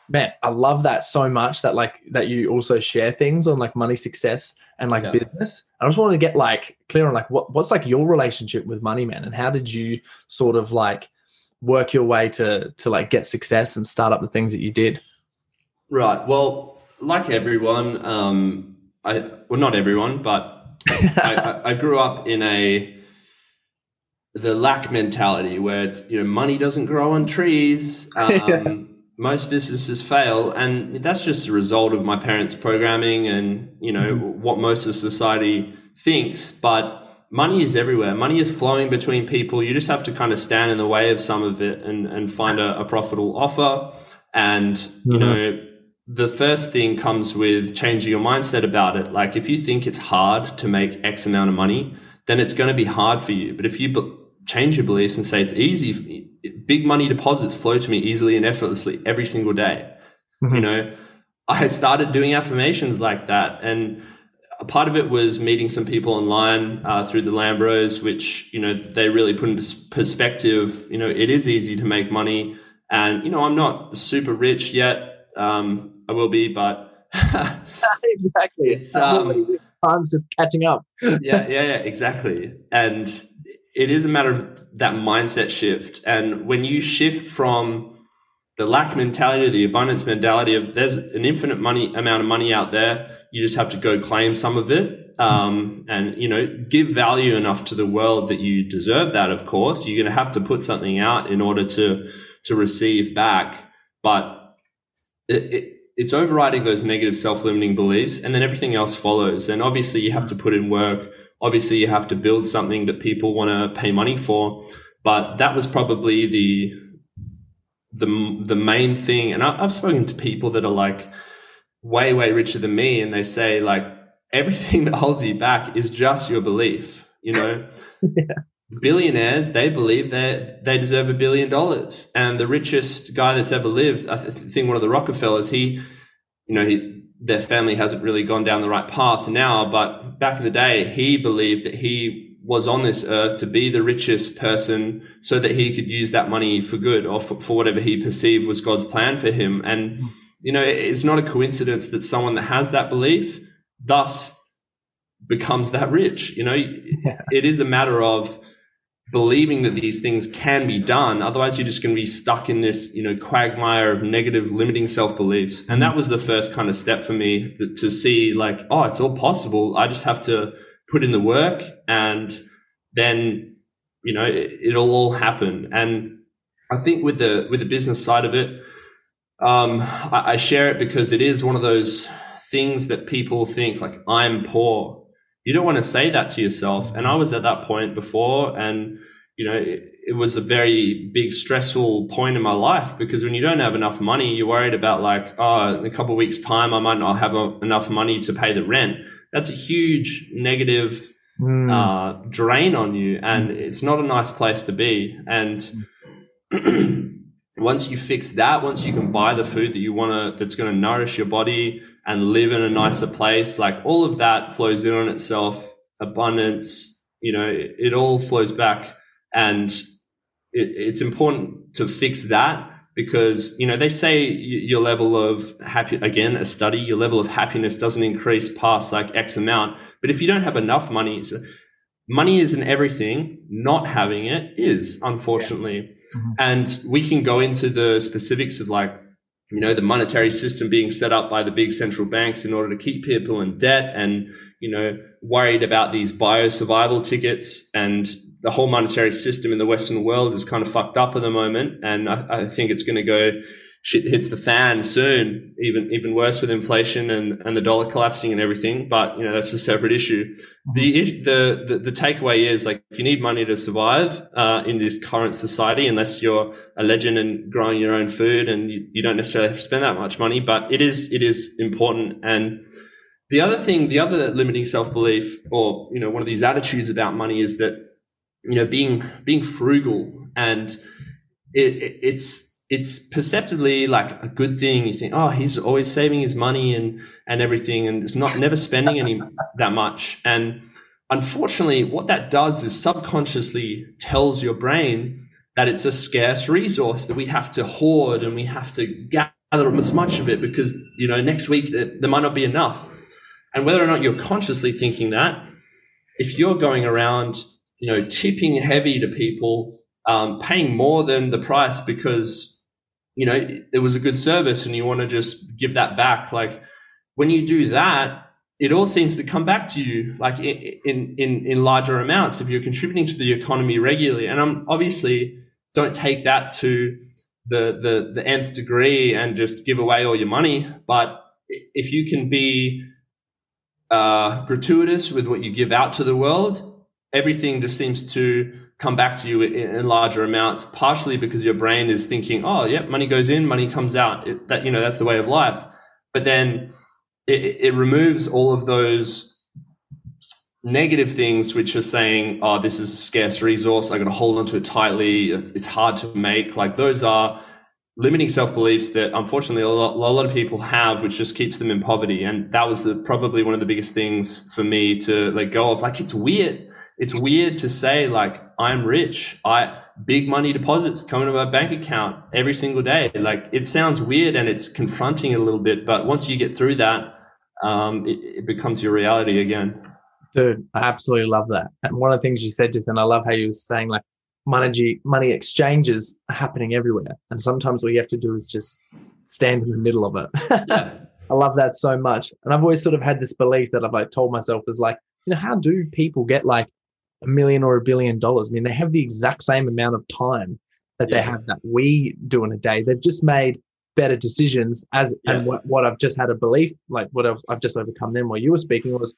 man, I love that so much that like that you also share things on like money success and like yeah. business. I just wanted to get like clear on like what what's like your relationship with money, man, and how did you sort of like work your way to to like get success and start up the things that you did? Right. Well, like everyone, um, I well not everyone, but I, I, grew up in a the lack mentality where it's you know money doesn't grow on trees. Um, yeah most businesses fail and that's just a result of my parents programming and you know mm-hmm. what most of society thinks but money is everywhere. Money is flowing between people. You just have to kind of stand in the way of some of it and, and find a, a profitable offer. And mm-hmm. you know the first thing comes with changing your mindset about it. Like if you think it's hard to make x amount of money then it's going to be hard for you. But if you change your beliefs and say it's easy big money deposits flow to me easily and effortlessly every single day. Mm-hmm. You know, I started doing affirmations like that. And a part of it was meeting some people online uh, through the Lambros, which, you know, they really put into perspective, you know, it is easy to make money. And, you know, I'm not super rich yet. Um, I will be, but exactly. It's um, time's just catching up. yeah, yeah, yeah, exactly. And it is a matter of that mindset shift. And when you shift from the lack mentality to the abundance mentality of there's an infinite money amount of money out there, you just have to go claim some of it. Um, and you know, give value enough to the world that you deserve that. Of course, you're going to have to put something out in order to to receive back. But it, it, it's overriding those negative self-limiting beliefs, and then everything else follows. And obviously, you have to put in work Obviously, you have to build something that people want to pay money for. But that was probably the the the main thing. And I, I've spoken to people that are like way way richer than me, and they say like everything that holds you back is just your belief. You know. yeah billionaires they believe that they deserve a billion dollars and the richest guy that's ever lived i th- think one of the rockefellers he you know he their family hasn't really gone down the right path now. But back in the day, he believed that he was on this earth to be the richest person so that he could use that money for good or for, for whatever he perceived was God's plan for him. And, you know, it's not a coincidence that someone that has that belief thus becomes that rich. You know, yeah. it is a matter of believing that these things can be done. Otherwise, you're just going to be stuck in this, you know, quagmire of negative, limiting self beliefs. And that was the first kind of step for me to see, like, oh, it's all possible. I just have to put in the work, and then, you know, it, will all happen. And I think with the with the business side of it, um, I, I share it because it is one of those things that people think like I'm poor you don't want to say that to yourself. And I was at that point before, and you know, it, it, was a very big stressful point in my life because when you don't have enough money, you're worried about like, oh, in a couple of weeks' time, I might not have a, enough money to pay the rent. That's a huge negative mm. uh, drain on you, and it's not a nice place to be. And once you fix that, once you can buy the food that you want to, that's going to nourish your body and live in a nicer place, like all of that flows in on itself. Abundance, you know, it, it all flows back, and it, it's important to fix that because you know they say your level of happy again a study your level of happiness doesn't increase past like x amount. But if you don't have enough money so money isn't everything. Not having it is unfortunately. Mm-hmm. And we can go into the specifics of like, you know, the monetary system being set up by the big central banks in order to keep people in debt and, you know, worried about these bio survival tickets and the whole monetary system in the Western world is kind of fucked up at the moment. And I, I think it's going to go shit hits the fan soon, even even worse with inflation and, and the dollar collapsing and everything. But you know that's a separate issue. Mm-hmm. The the the, the takeaway is like you need money to survive uh, in this current society, unless you're a legend and growing your own food, and you, you don't necessarily have to spend that much money. But it is it is important. And the other thing, the other limiting self belief, or you know, one of these attitudes about money is that you know being being frugal and it, it, it's it's perceptively like a good thing. You think, oh, he's always saving his money and and everything, and it's not never spending any that much. And unfortunately, what that does is subconsciously tells your brain that it's a scarce resource that we have to hoard and we have to gather as much of it because you know next week there might not be enough. And whether or not you're consciously thinking that, if you're going around, you know, tipping heavy to people, um, paying more than the price because you know, it was a good service and you want to just give that back. Like when you do that, it all seems to come back to you like in, in, in larger amounts if you're contributing to the economy regularly. And I'm obviously don't take that to the, the, the nth degree and just give away all your money. But if you can be uh, gratuitous with what you give out to the world, everything just seems to come back to you in, larger amounts, partially because your brain is thinking, oh, yeah, money goes in, money comes out. It, that, you know, that's the way of life. But then it, it removes all of those negative things which are saying, oh, this is a scarce resource. I got to hold onto it tightly. It's, it's hard to make. Like those are limiting self beliefs that unfortunately a lot, a lot, of people have, which just keeps them in poverty. And that was the, probably one of the biggest things for me to let go of. Like, it's weird it's weird to say like I'm rich. I big money deposits coming to my bank account every single day. Like it sounds weird and it's confronting a little bit, but once you get through that, um, it, it becomes your reality again. Dude, I absolutely love that. And one of the things you said just and I love how you were saying like money money exchanges are happening everywhere. And sometimes all you have to do is just stand in the middle of it. Yeah. I love that so much. And I've always sort of had this belief that I've like told myself is like, you know, how do people get like a million or a billion dollars? I mean, they have the exact same amount of time that they have that we do in a day. They've just made better decisions as Yeah. and what, what I've just had a belief, like what I've, I've just overcome then while you were speaking was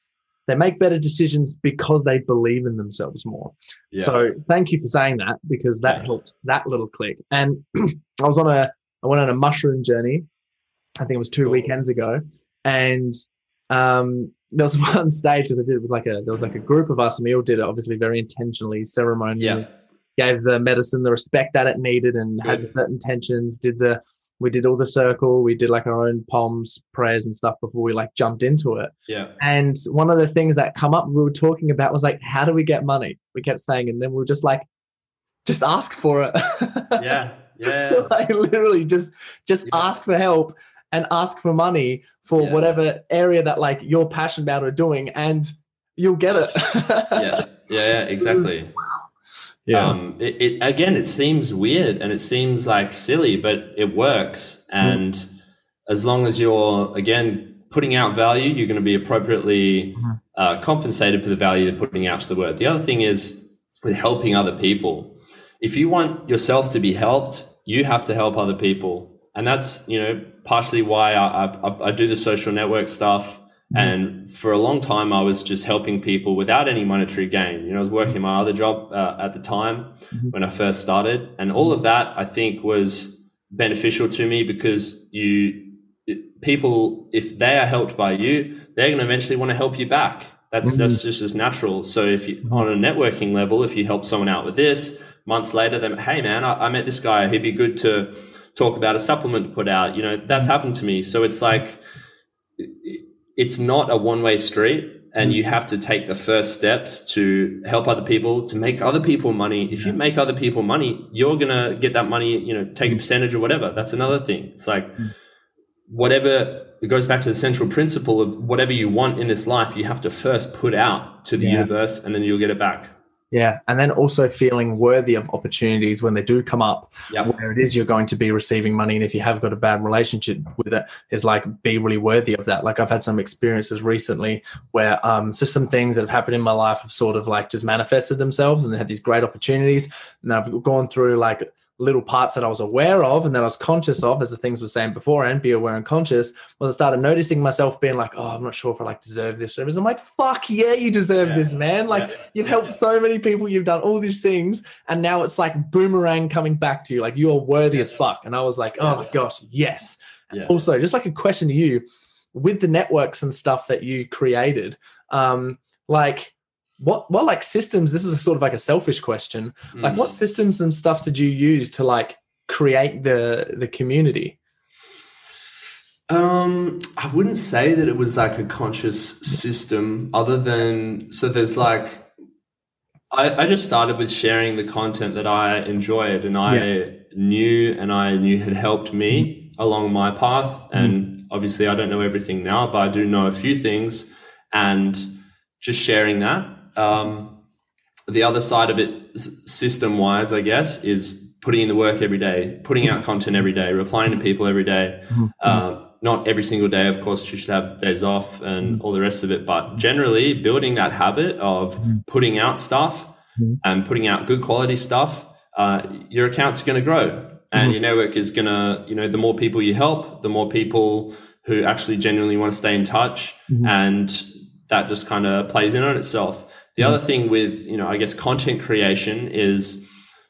they make better decisions because they believe in themselves more. Yeah. So thank you for saying that because that Yeah. helped that little click. And I was on a I went on a mushroom journey. I think it was two Cool. weekends ago, and um, there was one stage because I did it with like a there was like a group of us and we all did it obviously very intentionally, ceremonially. yeah. Gave the medicine the respect that it needed and had certain tensions. Did the we did all the circle. We did like our own palms, prayers, and stuff before we like jumped into it. Yeah. And one of the things that come up we were talking about was like, how do we get money? We kept saying, and then we were just like, just ask for it. Yeah. Yeah. like literally just just Yeah. ask for help and ask for money for Yeah. whatever area that like you're passionate about or doing, and you'll get it. yeah. Yeah. Yeah. Exactly. Um, it, it again, it seems weird and it seems like silly, but it works. And as long as you're again putting out value, you're going to be appropriately Mhm. uh, compensated for the value you're putting out to the world. The other thing is with helping other people. If you want yourself to be helped, you have to help other people, and that's you know partially why I, I, I do the social network stuff. And for a long time, I was just helping people without any monetary gain. You know, I was working my other job uh, at the time Mhm. when I first started, and all of that I think was beneficial to me because you people, if they are helped by you, they're going to eventually want to help you back. That's that's just as natural. So if you on a networking level, if you help someone out with this, months later, then hey man, I, I met this guy. He'd be good to talk about a supplement to put out. You know, that's mm. happened to me. So it's like it's not a one way street. And mm. you have to take the first steps to help other people, to make other people money. If you make other people money, you're gonna get that money. You know, take a mm. percentage or whatever. That's another thing. It's like whatever it goes back to the central principle of whatever you want in this life, you have to first put out to the Yeah. universe, and then you'll get it back. Yeah, and then also feeling worthy of opportunities when they do come up, Yeah, where it is you're going to be receiving money, and if you have got a bad relationship with it, is like be really worthy of that. Like I've had some experiences recently where um, just some things that have happened in my life have sort of like just manifested themselves, and had these great opportunities, and I've gone through like little parts that I was aware of and that I was conscious of, as the things were saying before, and be aware and conscious, was I started noticing myself being like, oh, I'm not sure if I like deserve this. I'm like, fuck yeah, you deserve Yeah. this, man. Like Yeah. you've helped so many people, you've done all these things, and now it's like boomerang coming back to you. Like you are worthy as fuck. And I was like, oh my gosh, yes. yeah, Also, just like a question to you, with the networks and stuff that you created, um, like what what like systems, this is sort of like a selfish question. Like Mm. what systems and stuff did you use to like create the the community? Um, I wouldn't say that it was like a conscious system, other than so there's like. I, I just started with sharing the content that I enjoyed and I knew and I knew had helped me along my path. And obviously, I don't know everything now, but I do know a few things. And just sharing that. Um, the other side of it, system wise, I guess, is putting in the work every day, putting out content every day, replying to people every day. Um, not every single day, of course, you should have days off and all the rest of it, but generally building that habit of putting out stuff Mhm. and putting out good quality stuff, uh, your account's going to grow and your network is going to, you know, the more people you help, the more people who actually genuinely want to stay in touch and that just kind of plays in on itself. The other thing with, you know, I guess content creation is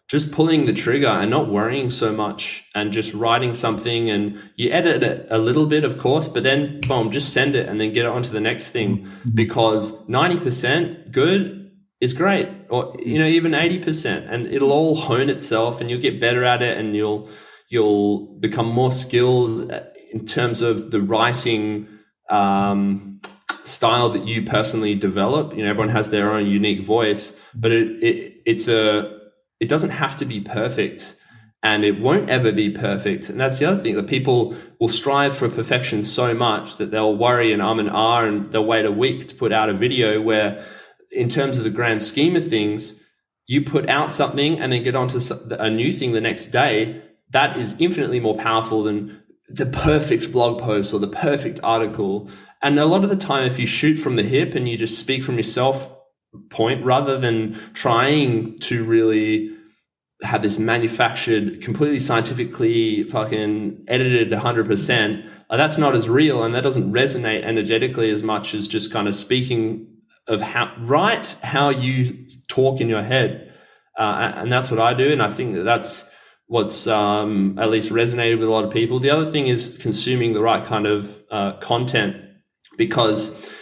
just pulling the trigger and not worrying so much and just writing something and you edit it a little bit, of course, but then boom, just send it and then get it onto the next thing because 90% good is great or, you know, even 80% and it'll all hone itself and you'll get better at it and you'll, you'll become more skilled in terms of the writing, um, style that you personally develop. You know, everyone has their own unique voice, but it, it it's a it doesn't have to be perfect. and it won't ever be perfect. And that's the other thing that people will strive for perfection so much that they'll worry and um and ah and they'll wait a week to put out a video where, in terms of the grand scheme of things, you put out something and then get onto a new thing the next day. That is infinitely more powerful than the perfect blog post or the perfect article. And a lot of the time, if you shoot from the hip and you just speak from yourself point rather than trying to really have this manufactured, completely scientifically fucking edited 100%, uh, that's not as real and that doesn't resonate energetically as much as just kind of speaking of how, right, how you talk in your head. Uh, and that's what I do. And I think that that's what's um, at least resonated with a lot of people. The other thing is consuming the right kind of uh, content because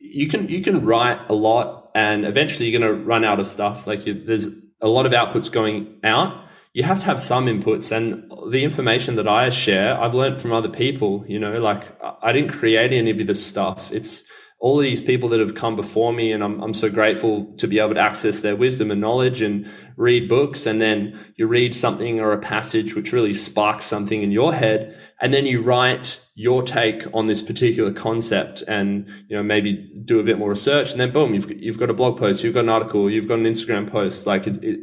you can, you can write a lot and eventually you're going to run out of stuff. Like you, there's a lot of outputs going out, you have to have some inputs. And the information that I share, I've learned from other people. You know, like I didn't create any of this stuff. It's all of these people that have come before me, and I'm, I'm so grateful to be able to access their wisdom and knowledge and read books. And then you read something or a passage which really sparks something in your head, and then you write your take on this particular concept and you know maybe do a bit more research and then boom you've you've got a blog post you've got an article you've got an Instagram post like it, it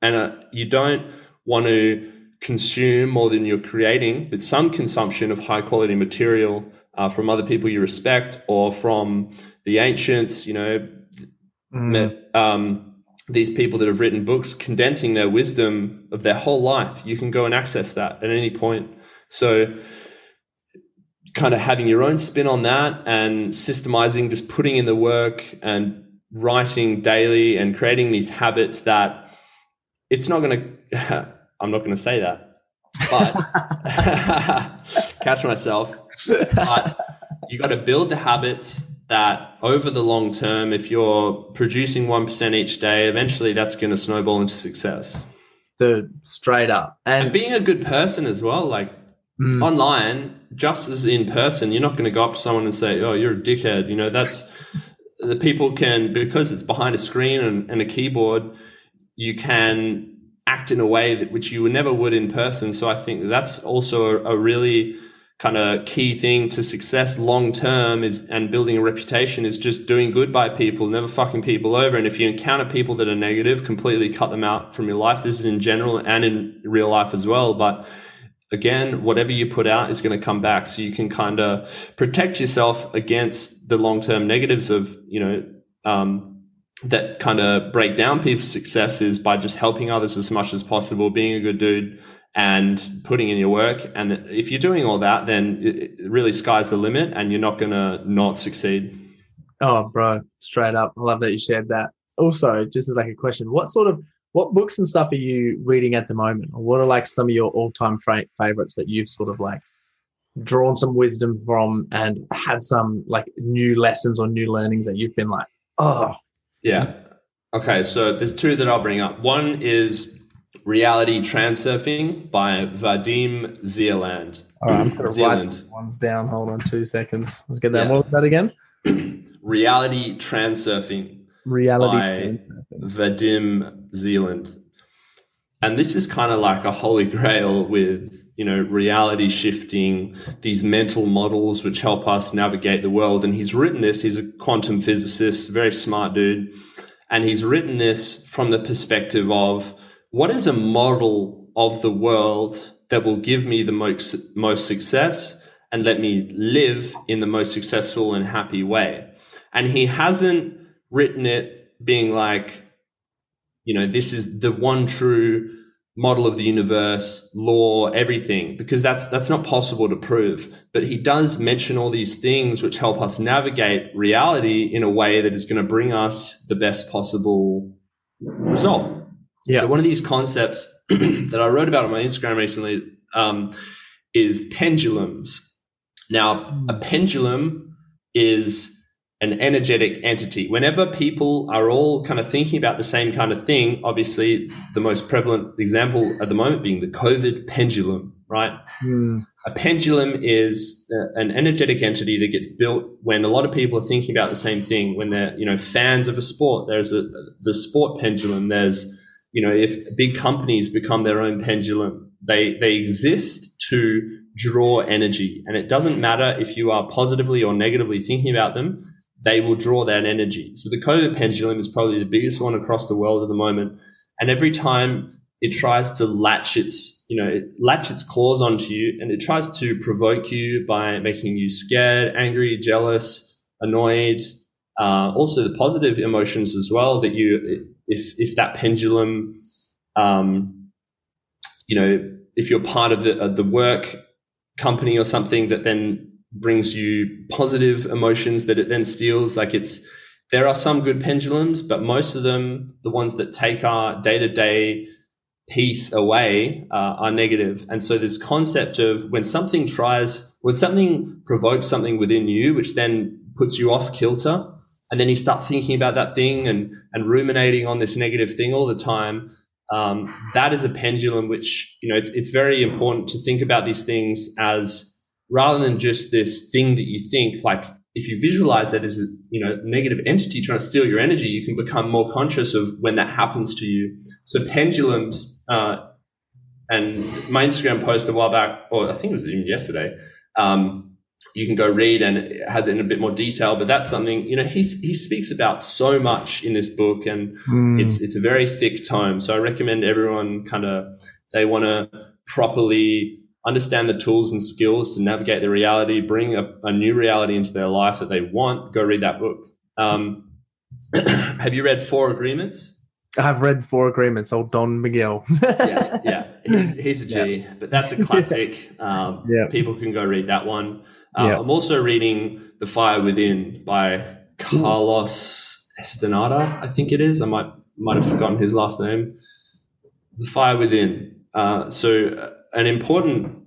and uh, you don't want to consume more than you're creating but some consumption of high quality material uh, from other people you respect or from the ancients you know mm. um, these people that have written books condensing their wisdom of their whole life you can go and access that at any point so kind of having your own spin on that and systemizing, just putting in the work and writing daily and creating these habits that it's not going to, I'm not going to say that, but catch myself. But you got to build the habits that over the long term, if you're producing 1% each day, eventually that's going to snowball into success. The straight up. And, and being a good person as well. Like, Mm. Online, just as in person, you're not going to go up to someone and say, "Oh, you're a dickhead." You know, that's the people can because it's behind a screen and, and a keyboard. You can act in a way that which you never would in person. So I think that's also a, a really kind of key thing to success long term is and building a reputation is just doing good by people, never fucking people over. And if you encounter people that are negative, completely cut them out from your life. This is in general and in real life as well. But again, whatever you put out is going to come back. So you can kind of protect yourself against the long term negatives of, you know, um, that kind of break down people's successes by just helping others as much as possible, being a good dude and putting in your work. And if you're doing all that, then it really sky's the limit and you're not going to not succeed. Oh, bro, straight up. I love that you shared that. Also, just as like a question, what sort of what books and stuff are you reading at the moment? Or what are like some of your all time fra- favorites that you've sort of like drawn some wisdom from and had some like new lessons or new learnings that you've been like, oh. Yeah. Okay. So there's two that I'll bring up. One is Reality Transurfing by Vadim Zeland. All right, I'm going to write ones down. Hold on two seconds. Let's get that. Yeah. What was that again? Reality Transurfing Reality by Vadim Zeland. And this is kind of like a holy grail with, you know, reality shifting, these mental models which help us navigate the world. And he's written this, he's a quantum physicist, very smart dude. And he's written this from the perspective of what is a model of the world that will give me the most, most success and let me live in the most successful and happy way. And he hasn't written it being like, you know, this is the one true model of the universe, law, everything, because that's that's not possible to prove. But he does mention all these things which help us navigate reality in a way that is going to bring us the best possible result. Yeah. So one of these concepts that I wrote about on my Instagram recently um, is pendulums. Now, a pendulum is an energetic entity. Whenever people are all kind of thinking about the same kind of thing, obviously the most prevalent example at the moment being the COVID pendulum, right? Mm. A pendulum is uh, an energetic entity that gets built when a lot of people are thinking about the same thing. When they're, you know, fans of a sport, there's a, the sport pendulum. There's, you know, if big companies become their own pendulum, they they exist to draw energy, and it doesn't matter if you are positively or negatively thinking about them. They will draw that energy. So the COVID pendulum is probably the biggest one across the world at the moment, and every time it tries to latch its you know latch its claws onto you, and it tries to provoke you by making you scared, angry, jealous, annoyed. Uh, also the positive emotions as well that you if if that pendulum um, you know if you're part of the, the work company or something that then brings you positive emotions that it then steals like it's there are some good pendulums but most of them the ones that take our day-to-day peace away uh, are negative. And so this concept of when something tries when something provokes something within you which then puts you off kilter and then you start thinking about that thing and and ruminating on this negative thing all the time. Um, that is a pendulum which you know it's it's very important to think about these things as rather than just this thing that you think. Like if you visualize that as a you know negative entity trying to steal your energy you can become more conscious of when that happens to you. So pendulums uh, and my instagram post a while back or i think it was even yesterday um, you can go read and it has it in a bit more detail. But that's something you know he he speaks about so much in this book, and mm. it's it's a very thick tome. So I recommend everyone kind of they want to properly understand the tools and skills to navigate the reality, bring a, a new reality into their life that they want. Go read that book. Um, have you read Four Agreements? I've read Four Agreements, old Don Miguel. yeah, yeah, he's, he's a G, yeah. but that's a classic. Um, yeah. People can go read that one. Uh. I'm also reading The Fire Within by Carlos Castaneda, I think it is. I might might have forgotten his last name. The Fire Within. Uh, so, uh, an important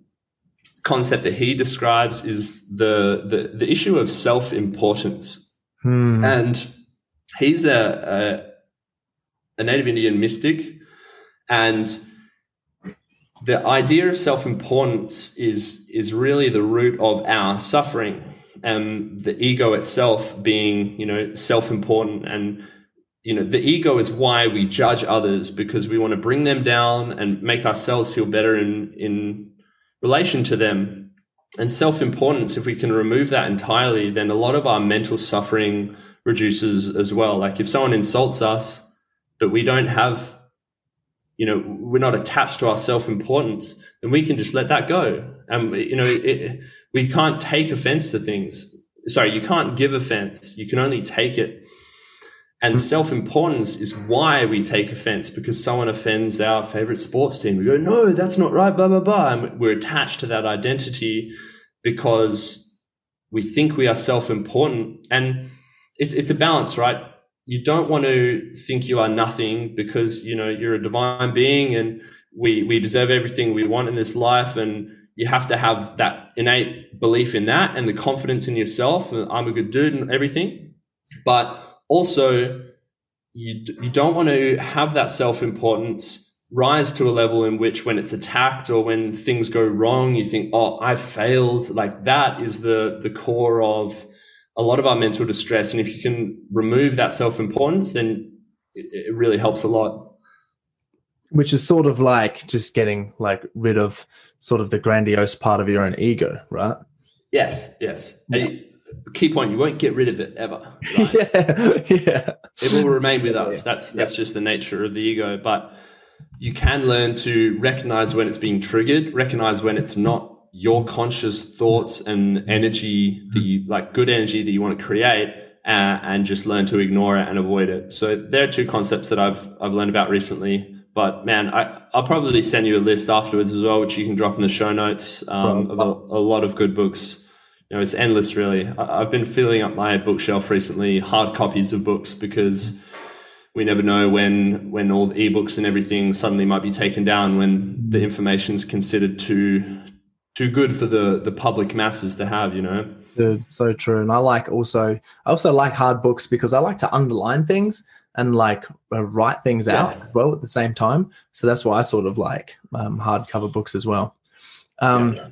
concept that he describes is the the, the issue of self importance, hmm. and he's a, a a native Indian mystic, and the idea of self-importance is is really the root of our suffering and the ego itself being you know self-important and you know the ego is why we judge others because we want to bring them down and make ourselves feel better in in relation to them. And self-importance if we can remove that entirely then a lot of our mental suffering reduces as well. Like if someone insults us but we don't have you know we're not attached to our self-importance then we can just let that go. And you know it, we can't take offense to things. Sorry you can't give offense. You can only take it. And mm-hmm. self-importance is why we take offense because someone offends our favorite sports team. We go no that's not right blah blah blah. And we're attached to that identity because we think we are self-important. And it's it's a balance right you don't want to think you are nothing because you know you're a divine being and we we deserve everything we want in this life. And you have to have that innate belief in that and the confidence in yourself I'm a good dude and everything. But also you you don't want to have that self-importance rise to a level in which when it's attacked or when things go wrong you think oh I failed. Like that is the the core of a lot of our mental distress. And if you can remove that self importance, then it, it, really helps a lot. Which is sort of like just getting like rid of sort of the grandiose part of your own ego, right? Yes, yes. Yeah. key point: you won't get rid of it ever. Right? yeah, yeah. It will remain with us. That's that's just the nature of the ego. But you can learn to recognize when it's being triggered, recognize when it's not your conscious thoughts and energy that you like good energy that you want to create uh, and just learn to ignore it and avoid it. So there are two concepts that i've i've learned about recently but man I, i'll probably send you a list afterwards as well which you can drop in the show notes um, of a, a, lot of good books. You know it's endless really. I, i've been filling up my bookshelf recently hard copies of books because we never know when when all the ebooks and everything suddenly might be taken down when the information is considered too too good for the the public masses to have you know so true and i like also i also like hard books because i like to underline things and like uh, write things yeah. out as well at the same time so that's why i sort of like um, hardcover books as well um, yeah.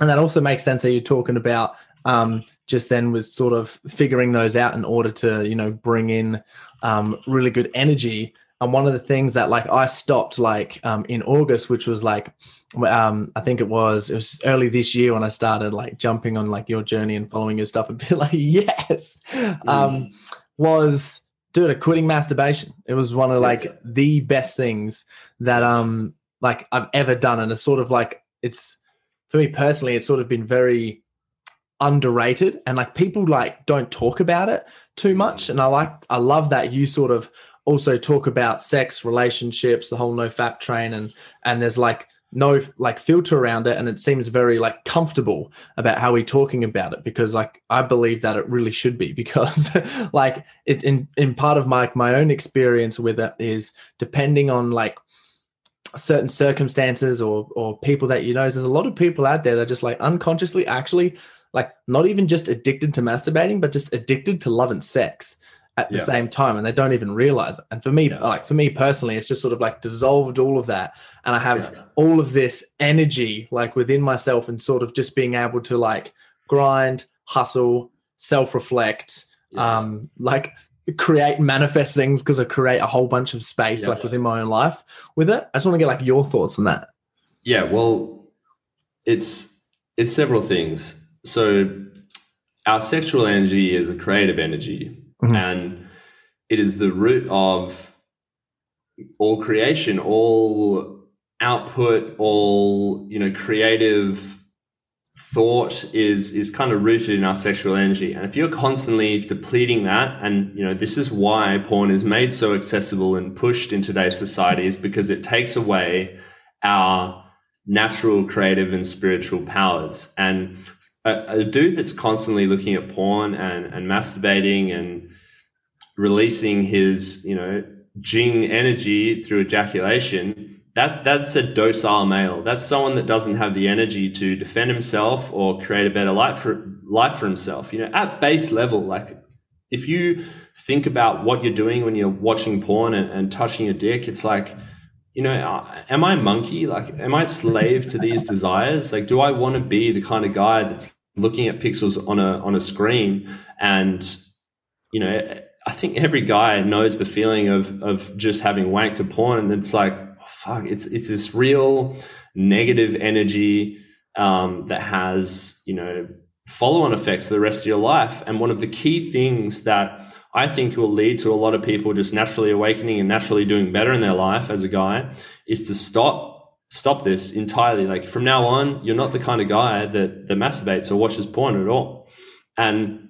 and that also makes sense that you're talking about um, just then with sort of figuring those out in order to you know bring in um, really good energy and one of the things that like I stopped like um, in August, which was like um, I think it was it was early this year when I started like jumping on like your journey and following your stuff and be like yes, mm. um, was dude, a quitting masturbation. It was one of like the best things that um like I've ever done, and it's sort of like it's for me personally, it's sort of been very underrated. And like people like don't talk about it too much. And i like i love that you sort of also talk about sex relationships the whole no fap train and and there's like no like filter around it and it seems very like comfortable about how we're talking about it because like i believe that it really should be because like it in in part of my my own experience with it is depending on like certain circumstances or or people that you know there's a lot of people out there that are just like unconsciously actually like not even just addicted to masturbating but just addicted to love and sex at the yeah. same time and they don't even realize it. And for me yeah. like for me personally it's just sort of like dissolved all of that. And i have yeah. all of this energy like within myself and sort of just being able to like grind hustle self-reflect um like create manifest things because i create a whole bunch of space like within my own life with it. I just want to get like your thoughts on that. Yeah well it's it's several things. So our sexual energy is a creative energy Mm-hmm. And it is the root of all creation, all output, all, you know, creative thought is is kind of rooted in our sexual energy and if you're constantly depleting that and you know this is why porn is made so accessible and pushed in today's society is because it takes away our natural creative and spiritual powers and a, a dude that's constantly looking at porn and, and masturbating and releasing his, you know, jing energy through ejaculation, that that's a docile male. That's someone that doesn't have the energy to defend himself or create a better life for life for himself. You know, at base level, like if you think about what you're doing when you're watching porn and, and touching your dick, it's like, you know, uh, am I a monkey? Like, am I slave to these desires? Like, do I want to be the kind of guy that's looking at pixels on a on a screen and you know I think every guy knows the feeling of of just having wanked a porn and it's like oh, fuck it's it's this real negative energy um, that has you know follow on effects for the rest of your life and one of the key things that I think will lead to a lot of people just naturally awakening and naturally doing better in their life as a guy is to stop stop this entirely. Like from now on, you're not the kind of guy that, that masturbates or watches porn at all. And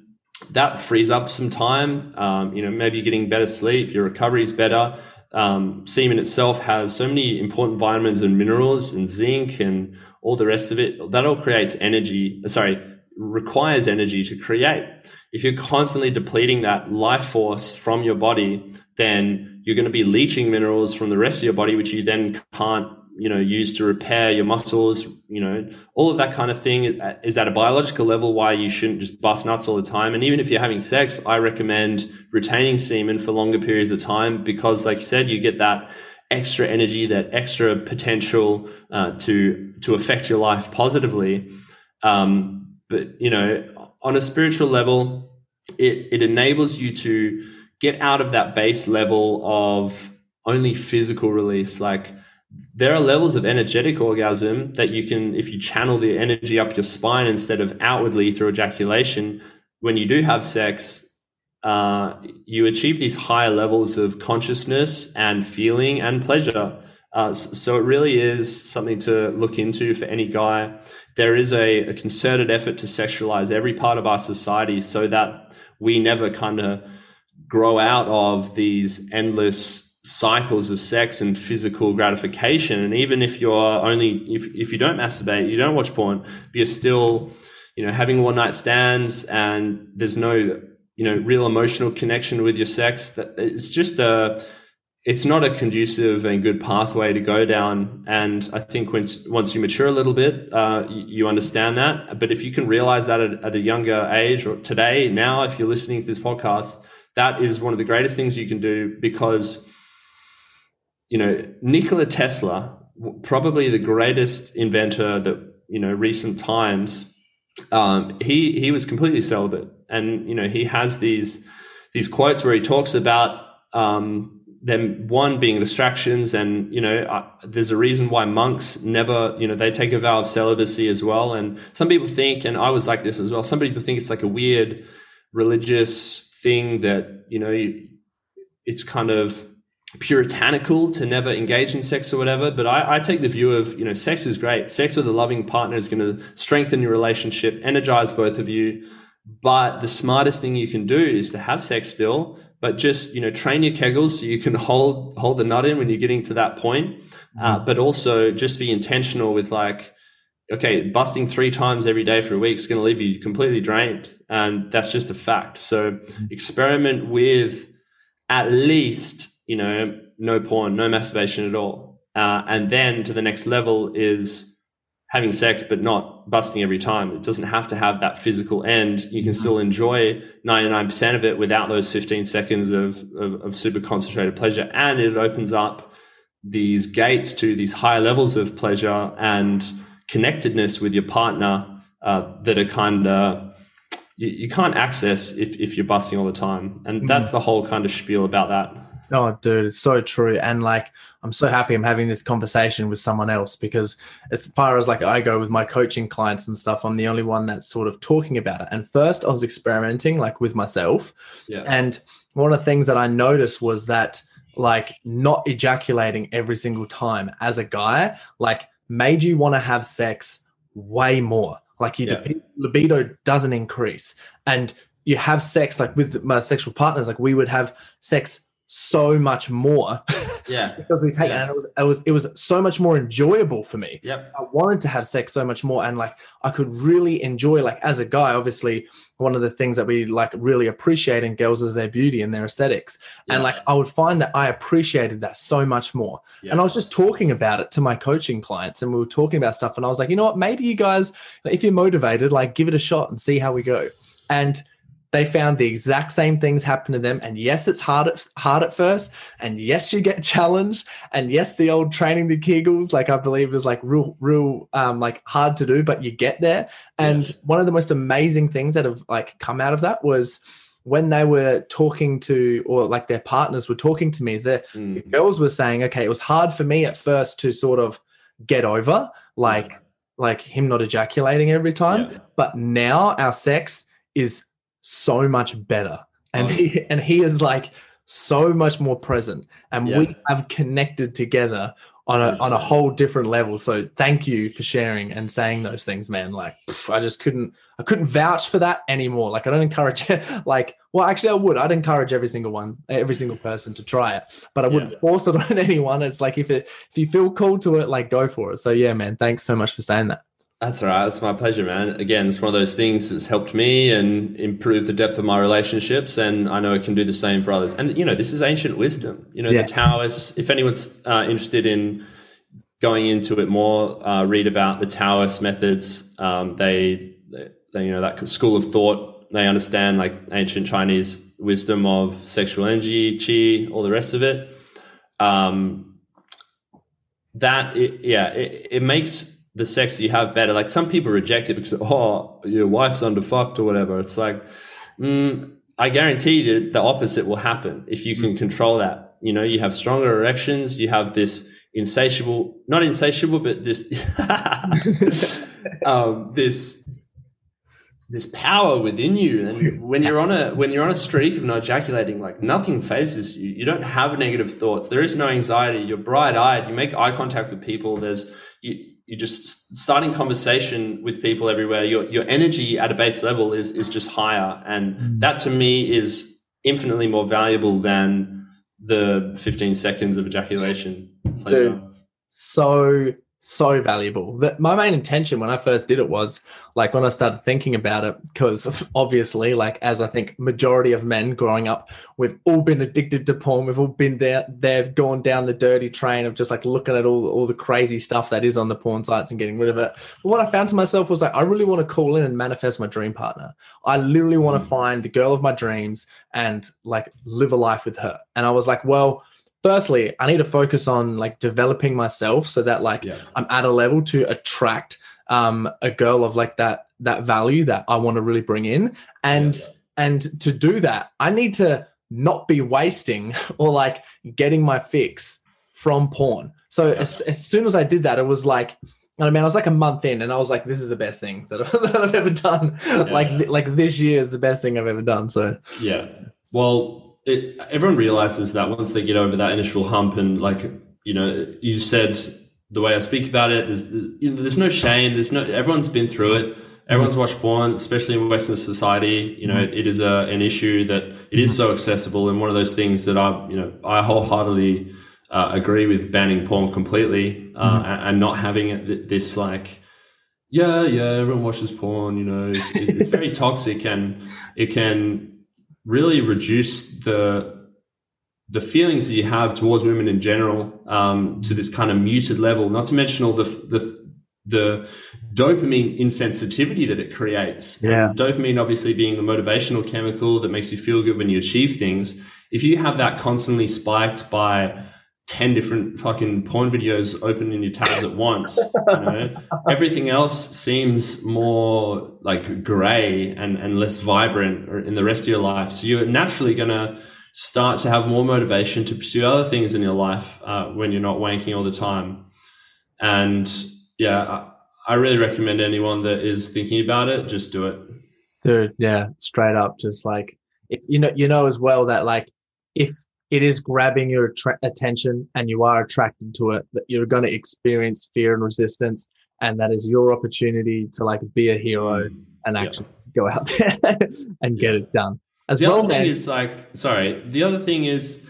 that frees up some time. Um, you know, maybe you're getting better sleep, your recovery is better. Um, semen itself has so many important vitamins and minerals and zinc and all the rest of it. That all creates energy. Sorry, requires energy to create. If you're constantly depleting that life force from your body, then you're going to be leaching minerals from the rest of your body, which you then can't you know use to repair your muscles you know all of that kind of thing is at a biological level why you shouldn't just bust nuts all the time. And even if you're having sex i recommend retaining semen for longer periods of time because like you said you get that extra energy that extra potential uh, to to affect your life positively. Um, but you know on a spiritual level it, it enables you to get out of that base level of only physical release. Like there are levels of energetic orgasm that you can, if you channel the energy up your spine instead of outwardly through ejaculation, when you do have sex, uh, you achieve these higher levels of consciousness and feeling and pleasure. Uh, so it really is something to look into for any guy. There is a, a concerted effort to sexualize every part of our society so that we never kind of grow out of these endless cycles of sex and physical gratification. And even if you're only if if you don't masturbate, you don't watch porn, but you're still, you know, having one night stands and there's no, you know, real emotional connection with your sex. That it's just a it's not a conducive and good pathway to go down. And I think once once you mature a little bit, uh, you, understand that. But if you can realize that at, at, a younger age or today, now, if you're listening to this podcast, that is one of the greatest things you can do because you know, Nikola Tesla, probably the greatest inventor that, you know, recent times, um, he, he was completely celibate. And, you know, he has these, these quotes where he talks about, um, them one being distractions and you know uh, there's a reason why monks never you know they take a vow of celibacy as well and some people think and i was like this as well some people think it's like a weird religious thing that you know it's kind of puritanical to never engage in sex or whatever but I, I take the view of you know sex is great sex with a loving partner is going to strengthen your relationship energize both of you but the smartest thing you can do is to have sex still but just you know train your kegels so you can hold hold the nut in when you're getting to that point uh, mm-hmm. but also just be intentional with like okay busting three times every day for a week is going to leave you completely drained and that's just a fact so mm-hmm. experiment with at least you know no porn no masturbation at all uh, and then to the next level is having sex but not busting every time. It doesn't have to have that physical end. You can still enjoy 99% of it without those 15 seconds of, of, of, super concentrated pleasure. And it opens up these gates to these higher levels of pleasure and connectedness with your partner uh, that are kind of you, you, can't access if, if you're busting all the time. And mm-hmm. that's the whole kind of spiel about that. Oh, dude, it's so true. And like, I'm so happy I'm having this conversation with someone else because, as far as like I go with my coaching clients and stuff, I'm the only one that's sort of talking about it. And first, I was experimenting like with myself. Yeah. And one of the things that I noticed was that, like, not ejaculating every single time as a guy, like, made you want to have sex way more. Like, your yeah. libido doesn't increase. And you have sex, like, with my sexual partners, like, we would have sex so much more. Yeah. because we take yeah. it and it was it was it was so much more enjoyable for me. Yep. I wanted to have sex so much more and like I could really enjoy like as a guy, obviously one of the things that we like really appreciate in girls is their beauty and their aesthetics. Yeah. And like I would find that I appreciated that so much more. Yeah. And I was just talking about it to my coaching clients and we were talking about stuff and I was like, you know what, maybe you guys if you're motivated, like give it a shot and see how we go. And they found the exact same things happen to them. And yes, it's hard at, hard at first. And yes, you get challenged. And yes, the old training the Kegels, like I believe, is like real, real, um, like hard to do, but you get there. And yeah. one of the most amazing things that have like come out of that was when they were talking to, or like their partners were talking to me, is that mm. the girls were saying, okay, it was hard for me at first to sort of get over, like, yeah. like him not ejaculating every time. Yeah. But now our sex is so much better. And oh. he and he is like so much more present. And yeah. we have connected together on a on a whole different level. So thank you for sharing and saying those things, man. Like pff, I just couldn't I couldn't vouch for that anymore. Like I don't encourage like well actually I would. I'd encourage every single one, every single person to try it. But I wouldn't yeah. force it on anyone. It's like if it if you feel called to it, like go for it. So yeah, man, thanks so much for saying that. That's all right. It's my pleasure, man. Again, it's one of those things that's helped me and improve the depth of my relationships. And I know it can do the same for others. And, you know, this is ancient wisdom. You know, yes. the Taoists, if anyone's uh, interested in going into it more, uh, read about the Taoist methods. Um, they, they, you know, that school of thought, they understand like ancient Chinese wisdom of sexual energy, chi, all the rest of it. Um, that, it, yeah, it, it makes the sex you have better. Like some people reject it because oh your wife's underfucked or whatever. It's like mm, I guarantee you the opposite will happen if you can control that. You know, you have stronger erections. You have this insatiable, not insatiable, but this um, this this power within you and when you're on a when you're on a streak of not ejaculating like nothing faces you you don't have negative thoughts there is no anxiety you're bright-eyed you make eye contact with people there's you you're just starting conversation with people everywhere. Your your energy at a base level is is just higher, and mm. that to me is infinitely more valuable than the 15 seconds of ejaculation. Dude, so so valuable. That my main intention when I first did it was like when I started thinking about it, because obviously, like as I think majority of men growing up, we've all been addicted to porn. We've all been there, they've gone down the dirty train of just like looking at all all the crazy stuff that is on the porn sites and getting rid of it. But what I found to myself was like I really want to call in and manifest my dream partner. I literally want to mm. find the girl of my dreams and like live a life with her. And I was like, well firstly, I need to focus on like developing myself so that like yeah. I'm at a level to attract um a girl of like that that value that I want to really bring in. And yeah, yeah. and to do that, I need to not be wasting or like getting my fix from porn. So yeah. as, as soon as I did that, it was like, I mean, I was like a month in, and I was like, "This is the best thing that, that I've ever done." Yeah. Like, like this year is the best thing I've ever done. So, yeah. Well, it, everyone realizes that once they get over that initial hump, and like you know, you said the way I speak about it, there's, there's, you know, there's no shame. There's no. Everyone's been through it. Everyone's mm-hmm. watched porn, especially in Western society. You know, it, it is a, an issue that it is mm-hmm. so accessible, and one of those things that I, you know, I wholeheartedly uh, agree with banning porn completely uh, mm-hmm. and, and, not having it, this like yeah yeah everyone watches porn you know it's, it's very toxic and it can really reduce the the feelings that you have towards women in general um, to this kind of muted level not to mention all the the the dopamine insensitivity that it creates. Yeah. And dopamine obviously being the motivational chemical that makes you feel good when you achieve things. If you have that constantly spiked by 10 different fucking porn videos open in your tabs at once you know? Everything else seems more like gray and, and less vibrant in the rest of your life. So you're naturally going to start to have more motivation to pursue other things in your life uh, when you're not wanking all the time. And yeah I, I really recommend anyone that is thinking about it just do it. Dude yeah straight up just like if you know you know as well that like if it is grabbing your tra- attention and you are attracted to it that you're going to experience fear and resistance and that is your opportunity to like be a hero mm. and actually yeah. go out there and get it done as the well other thing man, is like sorry the other thing is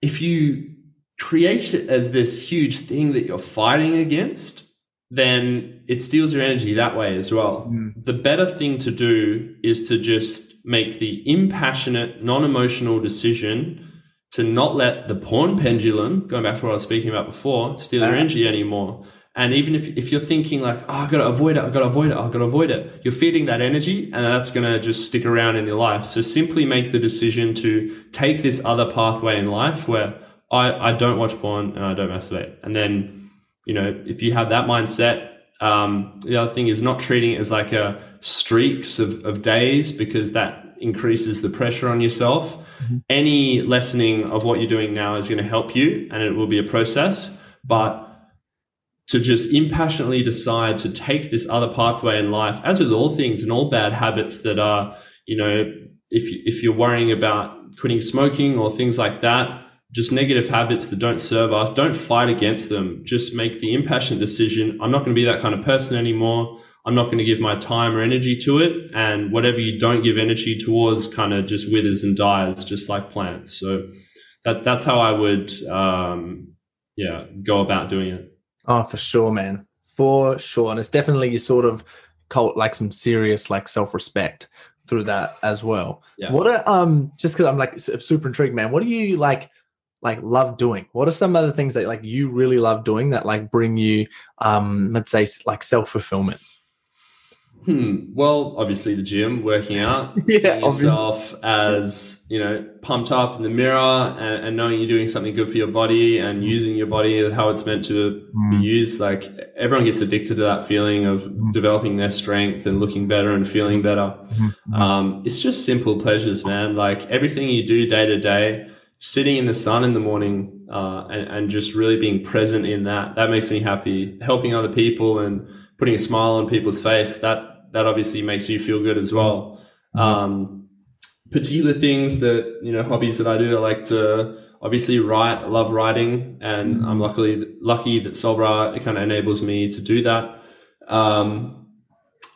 if you create it as this huge thing that you're fighting against then it steals your energy that way as well mm. the better thing to do is to just make the impassionate, non emotional decision to not let the porn pendulum, going back to what I was speaking about before, steal your ah. energy anymore. And even if, if you're thinking like, oh, I gotta avoid it, I gotta avoid it, I gotta avoid it, you're feeding that energy and that's gonna just stick around in your life. So simply make the decision to take this other pathway in life where I, I don't watch porn and I don't masturbate. And then, you know, if you have that mindset, um, the other thing is not treating it as like a streaks of, of days because that increases the pressure on yourself. Mm-hmm. Any lessening of what you're doing now is going to help you and it will be a process. But to just impassionately decide to take this other pathway in life, as with all things and all bad habits that are, you know, if, if you're worrying about quitting smoking or things like that, just negative habits that don't serve us, don't fight against them. Just make the impassioned decision. I'm not going to be that kind of person anymore. I'm not going to give my time or energy to it. And whatever you don't give energy towards kind of just withers and dies, just like plants. So that, that's how I would, um, yeah, go about doing it. Oh, for sure, man. For sure. And it's definitely you sort of cult like some serious like self-respect through that as well. Yeah. What are, um, just cause I'm like super intrigued, man. What do you like, like love doing? What are some other things that like you really love doing that like bring you um let's say like self fulfillment? Hmm. Well, obviously the gym, working out, yeah, seeing yourself as you know pumped up in the mirror, and, and, knowing you're doing something good for your body and mm. using your body how it's meant to mm. be used. Like everyone gets addicted to that feeling of mm. developing their strength and looking better and feeling better. Mm-hmm. Um, it's just simple pleasures, man. Like everything you do day to day sitting in the sun in the morning uh, and, and just really being present in that that makes me happy. Helping other people and putting a smile on people's face that that obviously makes you feel good as well. Um, particular things that you know hobbies that i do i like to obviously write i love writing and i'm luckily lucky that Sol Brah it kind of enables me to do that. Um,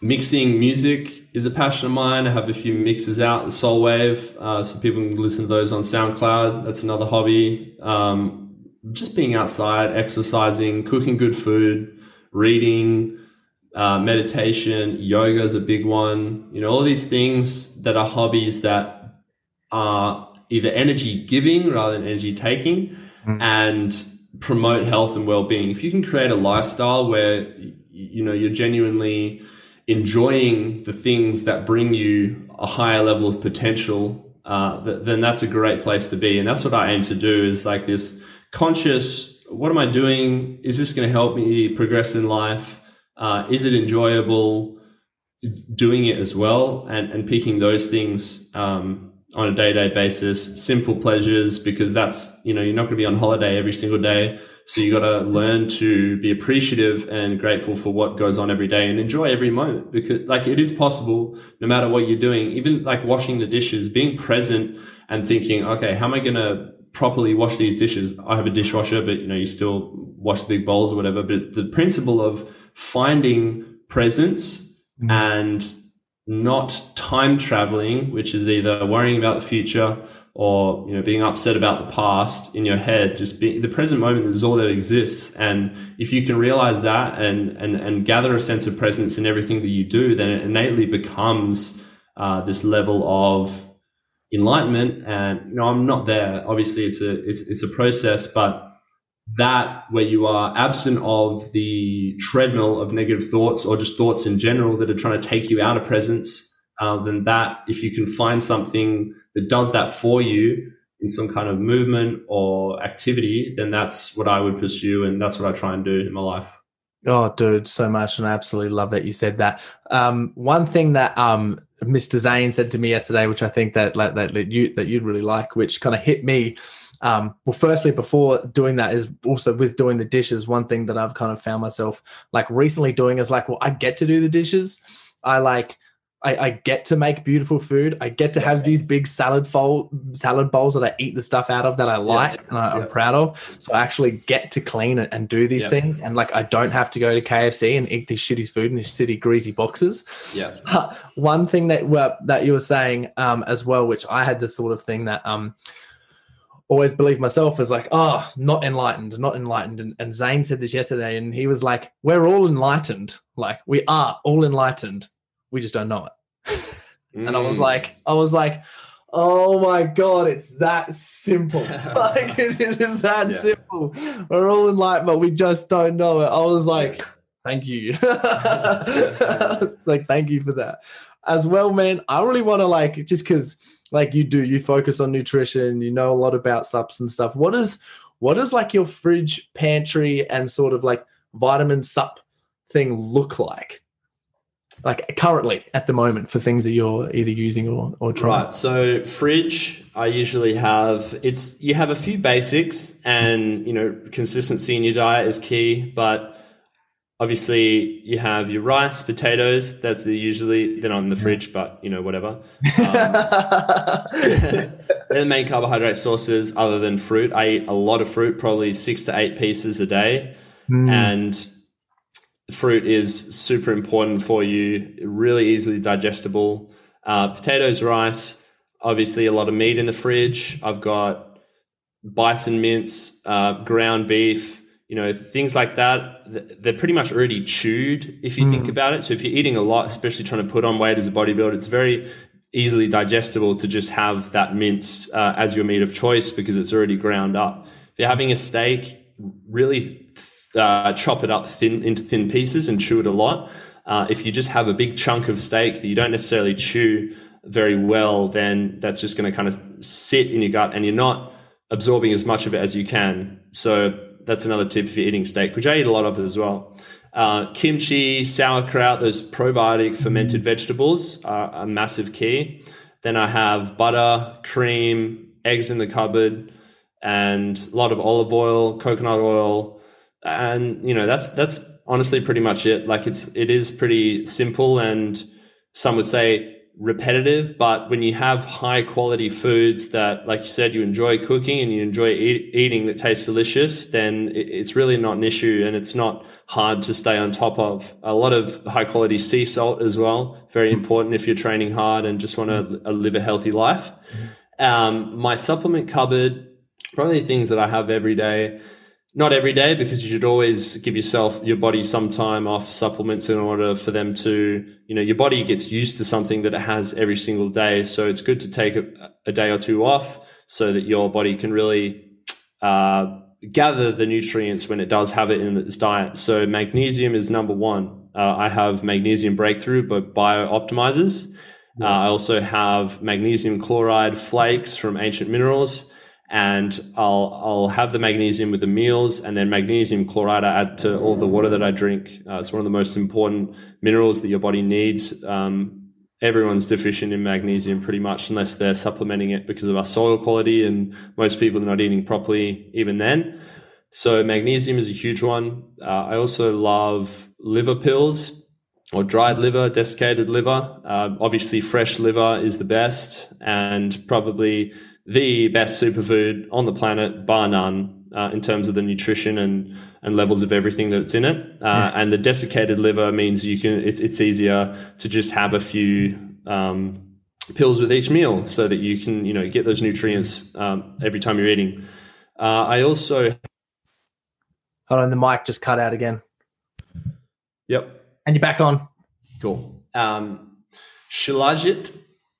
mixing music is a passion of mine. I have a few mixes out, the Soul Wave, uh, so people can listen to those on SoundCloud. That's another hobby. Um, just being outside, exercising, cooking good food, reading, uh, meditation, yoga is a big one. You know, all these things that are hobbies that are either energy giving rather than energy taking mm. and promote health and well-being. If you can create a lifestyle where you know you're genuinely enjoying the things that bring you a higher level of potential, uh, th- then that's a great place to be. And that's what I aim to do is like this conscious, what am I doing? Is this going to help me progress in life? Uh, is it enjoyable doing it as well? And, and picking those things, um, on a day to day basis, simple pleasures, because that's, you know, you're not going to be on holiday every single day. So you got to learn to be appreciative and grateful for what goes on every day and enjoy every moment because like it is possible no matter what you're doing, even like washing the dishes, being present and thinking, okay, how am I going to properly wash these dishes? I have a dishwasher, but you know, you still wash the big bowls or whatever. But the principle of finding presence mm-hmm. and not time traveling, which is either worrying about the future or you know being upset about the past in your head just be the present moment is all that exists. And if you can realize that and and and gather a sense of presence in everything that you do then it innately becomes uh, this level of enlightenment. And you know i'm not there. Obviously it's a it's, it's a process but that where you are absent of the treadmill of negative thoughts or just thoughts in general that are trying to take you out of presence, uh, then that if you can find something that does that for you in some kind of movement or activity, then that's what I would pursue and that's what I try and do in my life. Oh, dude, so much, and I absolutely love that you said that. Um, one thing that um, Mr. Zane said to me yesterday, which I think that that, that you that you'd really like, which kind of hit me um, well, firstly, before doing that is also with doing the dishes. One thing that I've kind of found myself like recently doing is like, well, I get to do the dishes. I like, I, I get to make beautiful food. I get to have these big salad fold salad bowls that I eat the stuff out of that I like yeah. and I, am proud of. So I actually get to clean it and do these yeah. things. And like, I don't have to go to KFC and eat these shitty food in these city greasy boxes. Yeah. One thing that well, that you were saying um, as well, which I had this sort of thing that um, always believe myself as like, oh, not enlightened, not enlightened. And, and Zane said this yesterday, and he was like, we're all enlightened. Like, we are all enlightened. We just don't know it. Mm. And I was mm. like, I was like, oh my God, it's that simple. like, it is that yeah. simple. We're all enlightened, but we just don't know it. I was like, thank you. like, thank you for that. As well, man, I really want to like, just because like you do you focus on nutrition you know a lot about substance stuff what is what is like your fridge pantry and sort of like vitamin sup thing look like like currently at the moment for things that you're either using or, or trying right so fridge i usually have it's you have a few basics and you know consistency in your diet is key but obviously you have your rice, potatoes. That's the usually they're not in the fridge, but you know whatever. Um, they're the main carbohydrate sources other than fruit. I eat a lot of fruit, probably six to eight pieces a day, mm. and fruit is super important for you. Really easily digestible. Uh, potatoes, rice. Obviously, a lot of meat in the fridge. I've got bison mince, uh, ground beef you know things like that they're pretty much already chewed if you mm. think about it so if you're eating a lot especially trying to put on weight as a bodybuilder it's very easily digestible to just have that mince uh, as your meat of choice because it's already ground up if you're having a steak really uh, chop it up thin into thin pieces and chew it a lot uh, if you just have a big chunk of steak that you don't necessarily chew very well then that's just going to kind of sit in your gut and you're not absorbing as much of it as you can so that's another tip if you're eating steak, which I eat a lot of as well. Uh, kimchi, sauerkraut, those probiotic fermented vegetables are a massive key. Then I have butter, cream, eggs in the cupboard, and a lot of olive oil, coconut oil, and you know that's that's honestly pretty much it. Like it's it is pretty simple, and some would say repetitive, but when you have high quality foods that, like you said, you enjoy cooking and you enjoy eat, eating that tastes delicious, then it's really not an issue and it's not hard to stay on top of. A lot of high quality sea salt as well, very important if you're training hard and just want to live a healthy life. Um, my supplement cupboard, probably things that I have every day not every day because you should always give yourself your body some time off supplements in order for them to you know your body gets used to something that it has every single day. So it's good to take a, a day or two off so that your body can really uh, gather the nutrients when it does have it in its diet. So magnesium is number one. Uh, i have magnesium breakthrough but BiOptimizers uh, i also have magnesium chloride flakes from ancient minerals and I'll I'll have the magnesium with the meals, and then magnesium chloride I add to all the water that I drink. Uh, it's one of the most important minerals that your body needs. Um, everyone's deficient in magnesium pretty much unless they're supplementing it because of our soil quality and most people are not eating properly even then so magnesium is a huge one uh, i also love liver pills or dried liver desiccated liver uh, obviously fresh liver is the best and probably the best superfood on the planet bar none uh, in terms of the nutrition and and levels of everything that's in it. Uh, yeah. And the desiccated liver means you can it's it's easier to just have a few um, pills with each meal so that you can you know get those nutrients um, every time you're eating. Uh, I also hold on, the mic just cut out again. Yep, and you're back on. Cool. Um, Shilajit,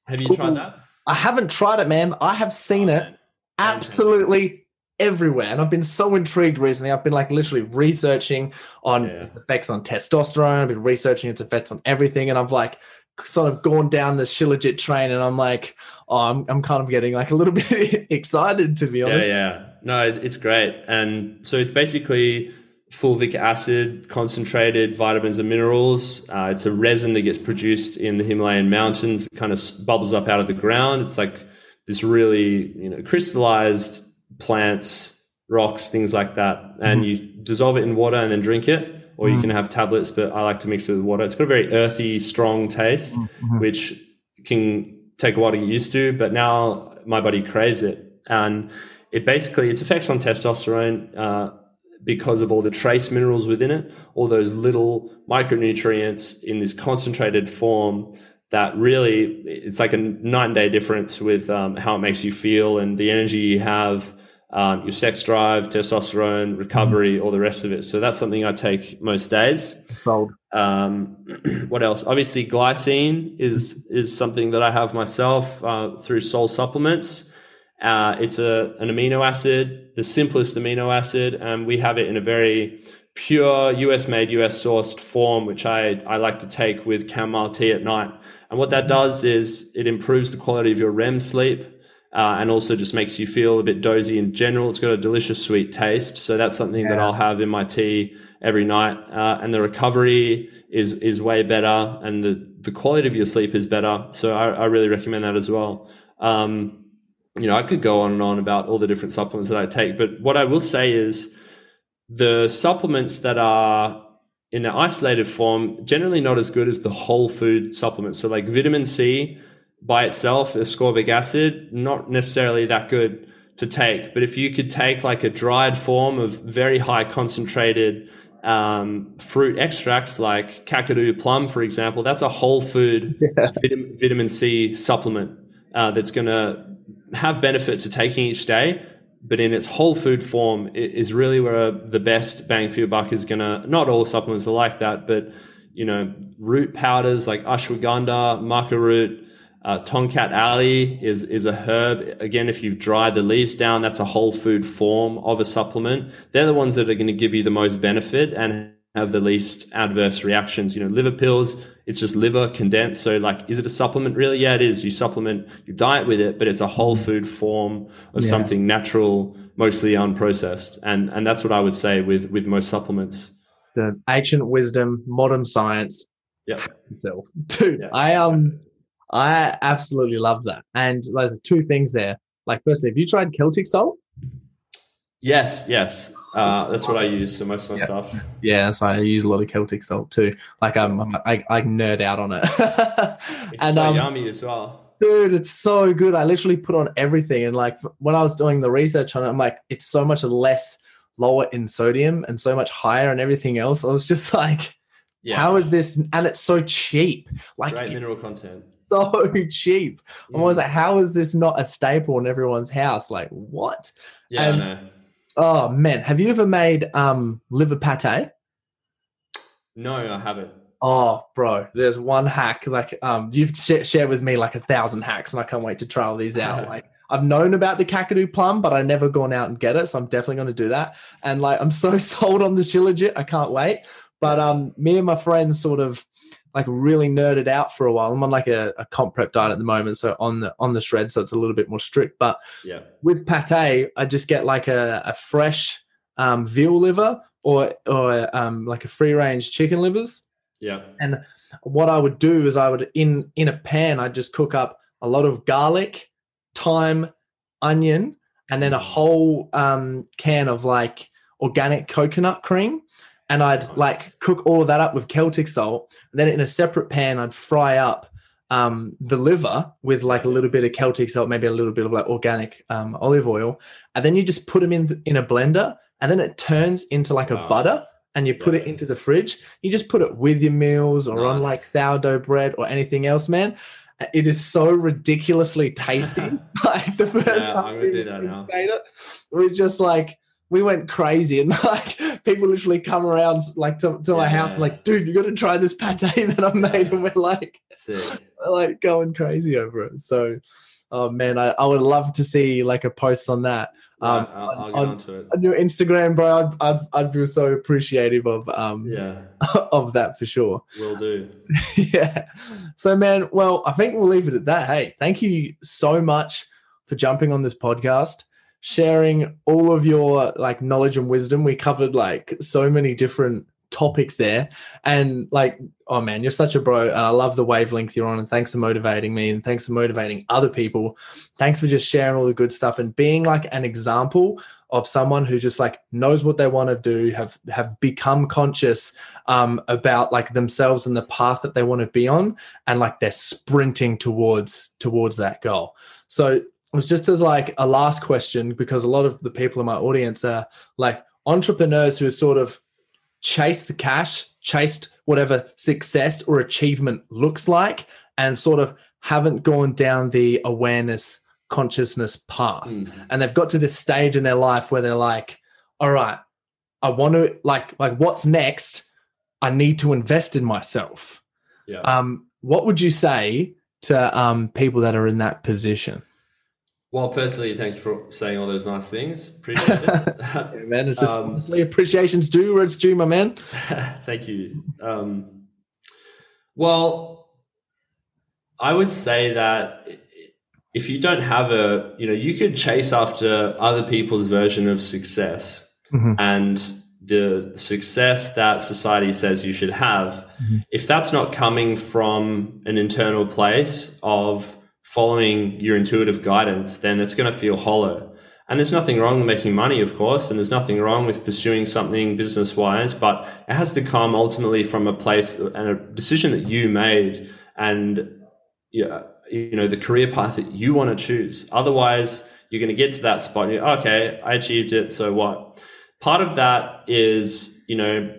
have you Ooh, tried that? I haven't tried it, man. I have seen oh, it. Absolutely everywhere. And I've been so intrigued recently. I've been like literally researching on yeah. its effects on testosterone. I've been researching its effects on everything. And I've like sort of gone down the Shilajit train and I'm like, oh, I'm, I'm kind of getting like a little bit excited to be honest. Yeah, yeah. No, it's great. And so it's basically fulvic acid, concentrated vitamins and minerals. Uh, it's a resin that gets produced in the Himalayan mountains. It kind of bubbles up out of the ground. It's like this really, you know, crystallized plants, rocks, things like that. And mm-hmm. you dissolve it in water and then drink it, or mm-hmm. you can have tablets, but I like to mix it with water. It's got a very earthy, strong taste, mm-hmm. which can take a while to get used to, but now my body craves it. And it basically, its effects on testosterone, uh, because of all the trace minerals within it, all those little micronutrients in this concentrated form that really it's like a night and day difference with um, how it makes you feel and the energy you have um, your sex drive, testosterone, recovery, all the rest of it. So that's something I take most days. Um, what else? Obviously, glycine is is something that I have myself uh, through Soul Supplements. Uh, it's a an amino acid, the simplest amino acid, and we have it in a very pure US made, US sourced form, which I, I like to take with chamomile tea at night. And what that does is it improves the quality of your REM sleep uh, and also just makes you feel a bit dozy in general. It's got a delicious sweet taste. So that's something yeah. that I'll have in my tea every night. Uh, and the recovery is, is way better and the, the quality of your sleep is better. So I, I really recommend that as well. Um, you know, I could go on and on about all the different supplements that I take, but what I will say is the supplements that are in an isolated form generally not as good as the whole food supplements. So like vitamin C by itself, ascorbic acid, not necessarily that good to take. But if you could take like a dried form of very high concentrated um, fruit extracts like Kakadu plum, for example, that's a whole food yeah. vitamin, vitamin, C supplement uh, that's going to have benefit to taking each day. But in its whole food form is really where the best bang for your buck is going to. Not all supplements are like that, but you know, root powders like ashwagandha, maca root, uh, Tongkat Ali is is a herb. Again, if you've dried the leaves down, that's a whole food form of a supplement. They're the ones that are going to give you the most benefit and have the least adverse reactions. You know, liver pills, it's just liver condensed. So, like, is it a supplement? Really? Yeah, it is. You supplement your diet with it, but it's a whole food form of yeah. something natural, mostly unprocessed. And and that's what I would say with with most supplements. The ancient wisdom, modern science. Yeah. So, dude, yeah. I um I absolutely love that. And there's two things there. Like, firstly, have you tried Celtic salt? Yes, yes. Uh, that's what I use for most of my yeah. stuff. Yeah, so I use a lot of Celtic salt too. Like, I, I nerd out on it. it's and, so um, yummy as well. Dude, it's so good. I literally put on everything. And like when I was doing the research on it, I'm like, it's so much less lower in sodium and so much higher and everything else. I was just like, yeah. how is this? And it's so cheap. Like, great mineral content so cheap. I was like, how is this not a staple in everyone's house? Like, what? Yeah, and, I know. Oh man, have you ever made um liver pate? No, I haven't. Oh, bro, there's one hack. Like, um, you've sh- shared with me like a thousand hacks, and I can't wait to try all these out. like, I've known about the Kakadu plum, but I've never gone out and get it, so I'm definitely going to do that. And like, I'm so sold on the Shilajit, I can't wait. But um, me and my friends sort of like really nerded out for a while. I'm on like a, a, comp prep diet at the moment, so on the on the shred, so it's a little bit more strict. But yeah, with pate, I just get like a, a fresh um, veal liver or or um, like a free range chicken livers, Yeah. And what I would do is I would in in a pan I'd just cook up a lot of garlic, thyme, onion, and then a whole um, can of like organic coconut cream. And I'd like cook all of that up with Celtic salt. And then in a separate pan, I'd fry up um, the liver with like a little bit of Celtic salt, maybe a little bit of like organic um, olive oil, and then you just put them in in a blender, and then it turns into like a Wow. butter, and you put it into the fridge. You just put it with your meals or on like sourdough bread or anything else, man. It is so ridiculously tasty. like the first Yeah, time we, do that we now. made it, we just like we went crazy and like people literally come around like to, to my house and like, dude, you got to try this pate that I made, and we're like Sick. like going crazy over it. So, oh man, I, I would love to see like a post on that um, I'll, I'll on- get on- onto it. on your Instagram, bro. I'd, I'd, I'd feel so appreciative of um Yeah, of that for sure. will do. yeah. So, man, well, I think we'll leave it at that. Hey, thank you so much for jumping on this podcast, sharing all of your like knowledge and wisdom. We covered like so many different topics there. And like, oh man, you're such a bro. And I love the wavelength you're on. And thanks for motivating me. And thanks for motivating other people. Thanks for just sharing all the good stuff and being like an example of someone who just like knows what they want to do, have have become conscious um, about like themselves and the path that they want to be on, and like they're sprinting towards towards that goal. So it was just as like a last question because a lot of the people in my audience are like entrepreneurs who sort of chased the cash, chased whatever success or achievement looks like, and sort of haven't gone down the awareness consciousness path Mm. and they've got to this stage in their life where they're like all right i want to like like what's next i need to invest in myself Yeah. um what would you say to um people that are in that position well, firstly, thank you for saying all those nice things. Appreciate it. yeah, man it's just Um, honestly appreciation's due where it's due my man Thank you. Um, well, I would say that if you don't have a, you know, you could chase after other people's version of success Mhm. and the success that society says you should have. Mhm. If that's not coming from an internal place of following your intuitive guidance, then it's going to feel hollow. And there's nothing wrong with making money, of course, and there's nothing wrong with pursuing something business wise, but it has to come ultimately from a place and a decision that you made and yeah, you know, the career path that you want to choose. Otherwise, you're going to get to that spot and you're, okay, I achieved it. So what? Part of that is, you know,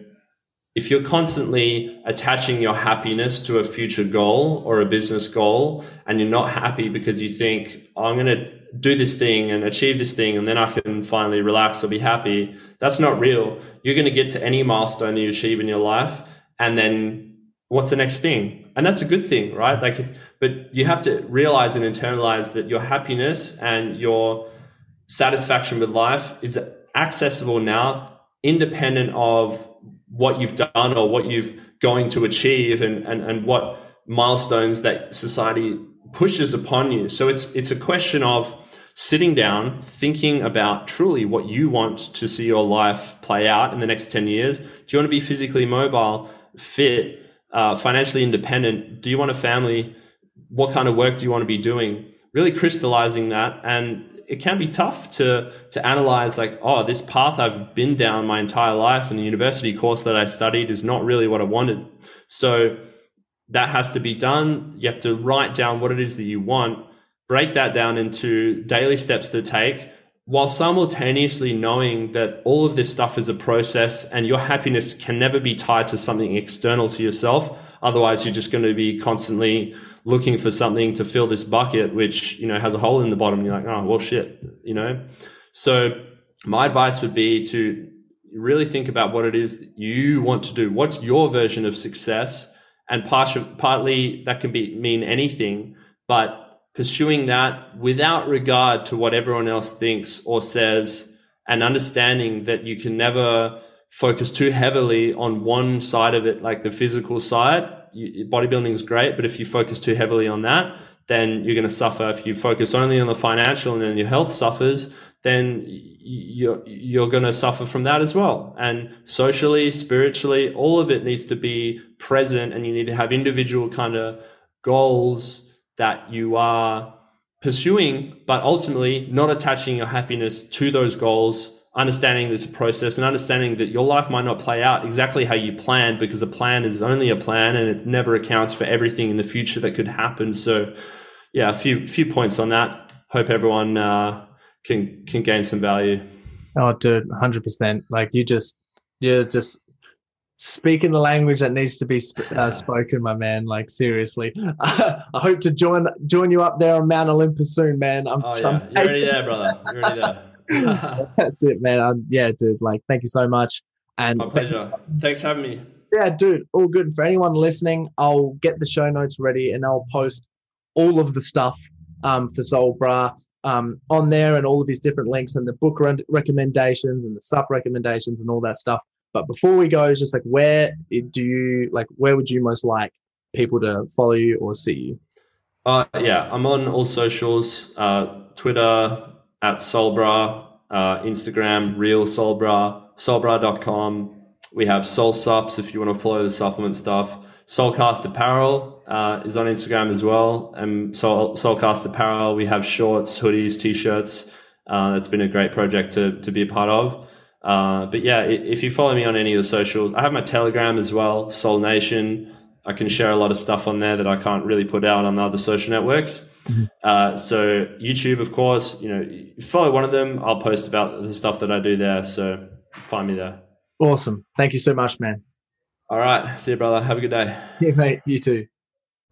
if you're constantly attaching your happiness to a future goal or a business goal and you're not happy because you think, oh, I'm going to do this thing and achieve this thing and then I can finally relax or be happy, that's not real. You're going to get to any milestone that you achieve in your life and then what's the next thing? And that's a good thing, right? Like it's, but you have to realize and internalize that your happiness and your satisfaction with life is accessible now, independent of what you've done or what you've going to achieve and, and, and what milestones that society pushes upon you. So it's, it's a question of sitting down, thinking about truly what you want to see your life play out in the next 10 years. Do you want to be physically mobile, fit, uh, financially independent? Do you want a family? What kind of work do you want to be doing? Really crystallizing that. And it can be tough to, to analyze like, oh, this path I've been down my entire life and the university course that I studied is not really what I wanted. So that has to be done. You have to write down what it is that you want, break that down into daily steps to take while simultaneously knowing that all of this stuff is a process and your happiness can never be tied to something external to yourself. Otherwise, you're just going to be constantly looking for something to fill this bucket, which, you know, has a hole in the bottom. You're like, oh, well, shit, you know? So my advice would be to really think about what it is you want to do. What's your version of success? And partial, partly that can be mean anything, but pursuing that without regard to what everyone else thinks or says and understanding that you can never focus too heavily on one side of it, like the physical side. Bodybuilding is great, but if you focus too heavily on that, then you're going to suffer. If you focus only on the financial and then your health suffers, then you're you're going to suffer from that as well. And socially, spiritually, all of it needs to be present, and you need to have individual kind of goals that you are pursuing, but ultimately not attaching your happiness to those goals. Understanding this process and understanding that your life might not play out exactly how you planned because a plan is only a plan and it never accounts for everything in the future that could happen. So, yeah, a few few points on that. Hope everyone uh, can can gain some value. Oh, dude, hundred percent. Like you just you're just speaking the language that needs to be sp- uh, spoken, my man. Like seriously, I hope to join join you up there on Mount Olympus soon, man. I'm, oh yeah, I'm you're already there, brother. You're already there. That's it, man. Um, yeah, dude. Like, thank you so much. And my pleasure. Thanks for having me. Yeah, dude. All good. For anyone listening, I'll get the show notes ready and I'll post all of the stuff um, for Sol Brah um, on there and all of his different links and the book re- recommendations and the sub recommendations and all that stuff. But before we go, it's just like where do you like where would you most like people to follow you or see you? Uh, yeah, I'm on all socials, uh, Twitter at Solbrah, uh, Instagram, real Solbrah, solbrah.com. We have Soul Sups if you want to follow the supplement stuff. Soulcast Apparel uh, is on Instagram as well. And Soul, Soulcast Apparel, we have shorts, hoodies, t-shirts. Uh, that's been a great project to, to be a part of. Uh, but yeah, if you follow me on any of the socials, I have my Telegram as well, Soul Nation. I can share a lot of stuff on there that I can't really put out on the other social networks. Mm-hmm. Uh, so YouTube, of course, you know, follow one of them. I'll post about the stuff that I do there. So find me there. Awesome. Thank you so much, man. All right. See you, brother. Have a good day. Yeah, mate. You too.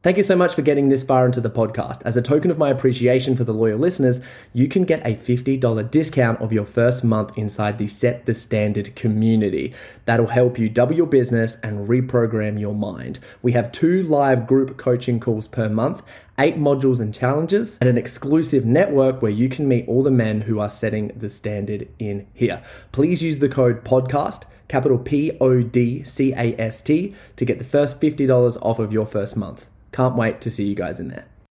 Thank you so much for getting this far into the podcast. As a token of my appreciation for the loyal listeners, you can get a $50 discount of your first month inside the Set the Standard community. That'll help you double your business and reprogram your mind. We have two live group coaching calls per month, eight modules and challenges, and an exclusive network where you can meet all the men who are setting the standard in here. Please use the code PODCAST capital P O D C A S T, to get the first $50 off of your first month. Can't wait to see you guys in there.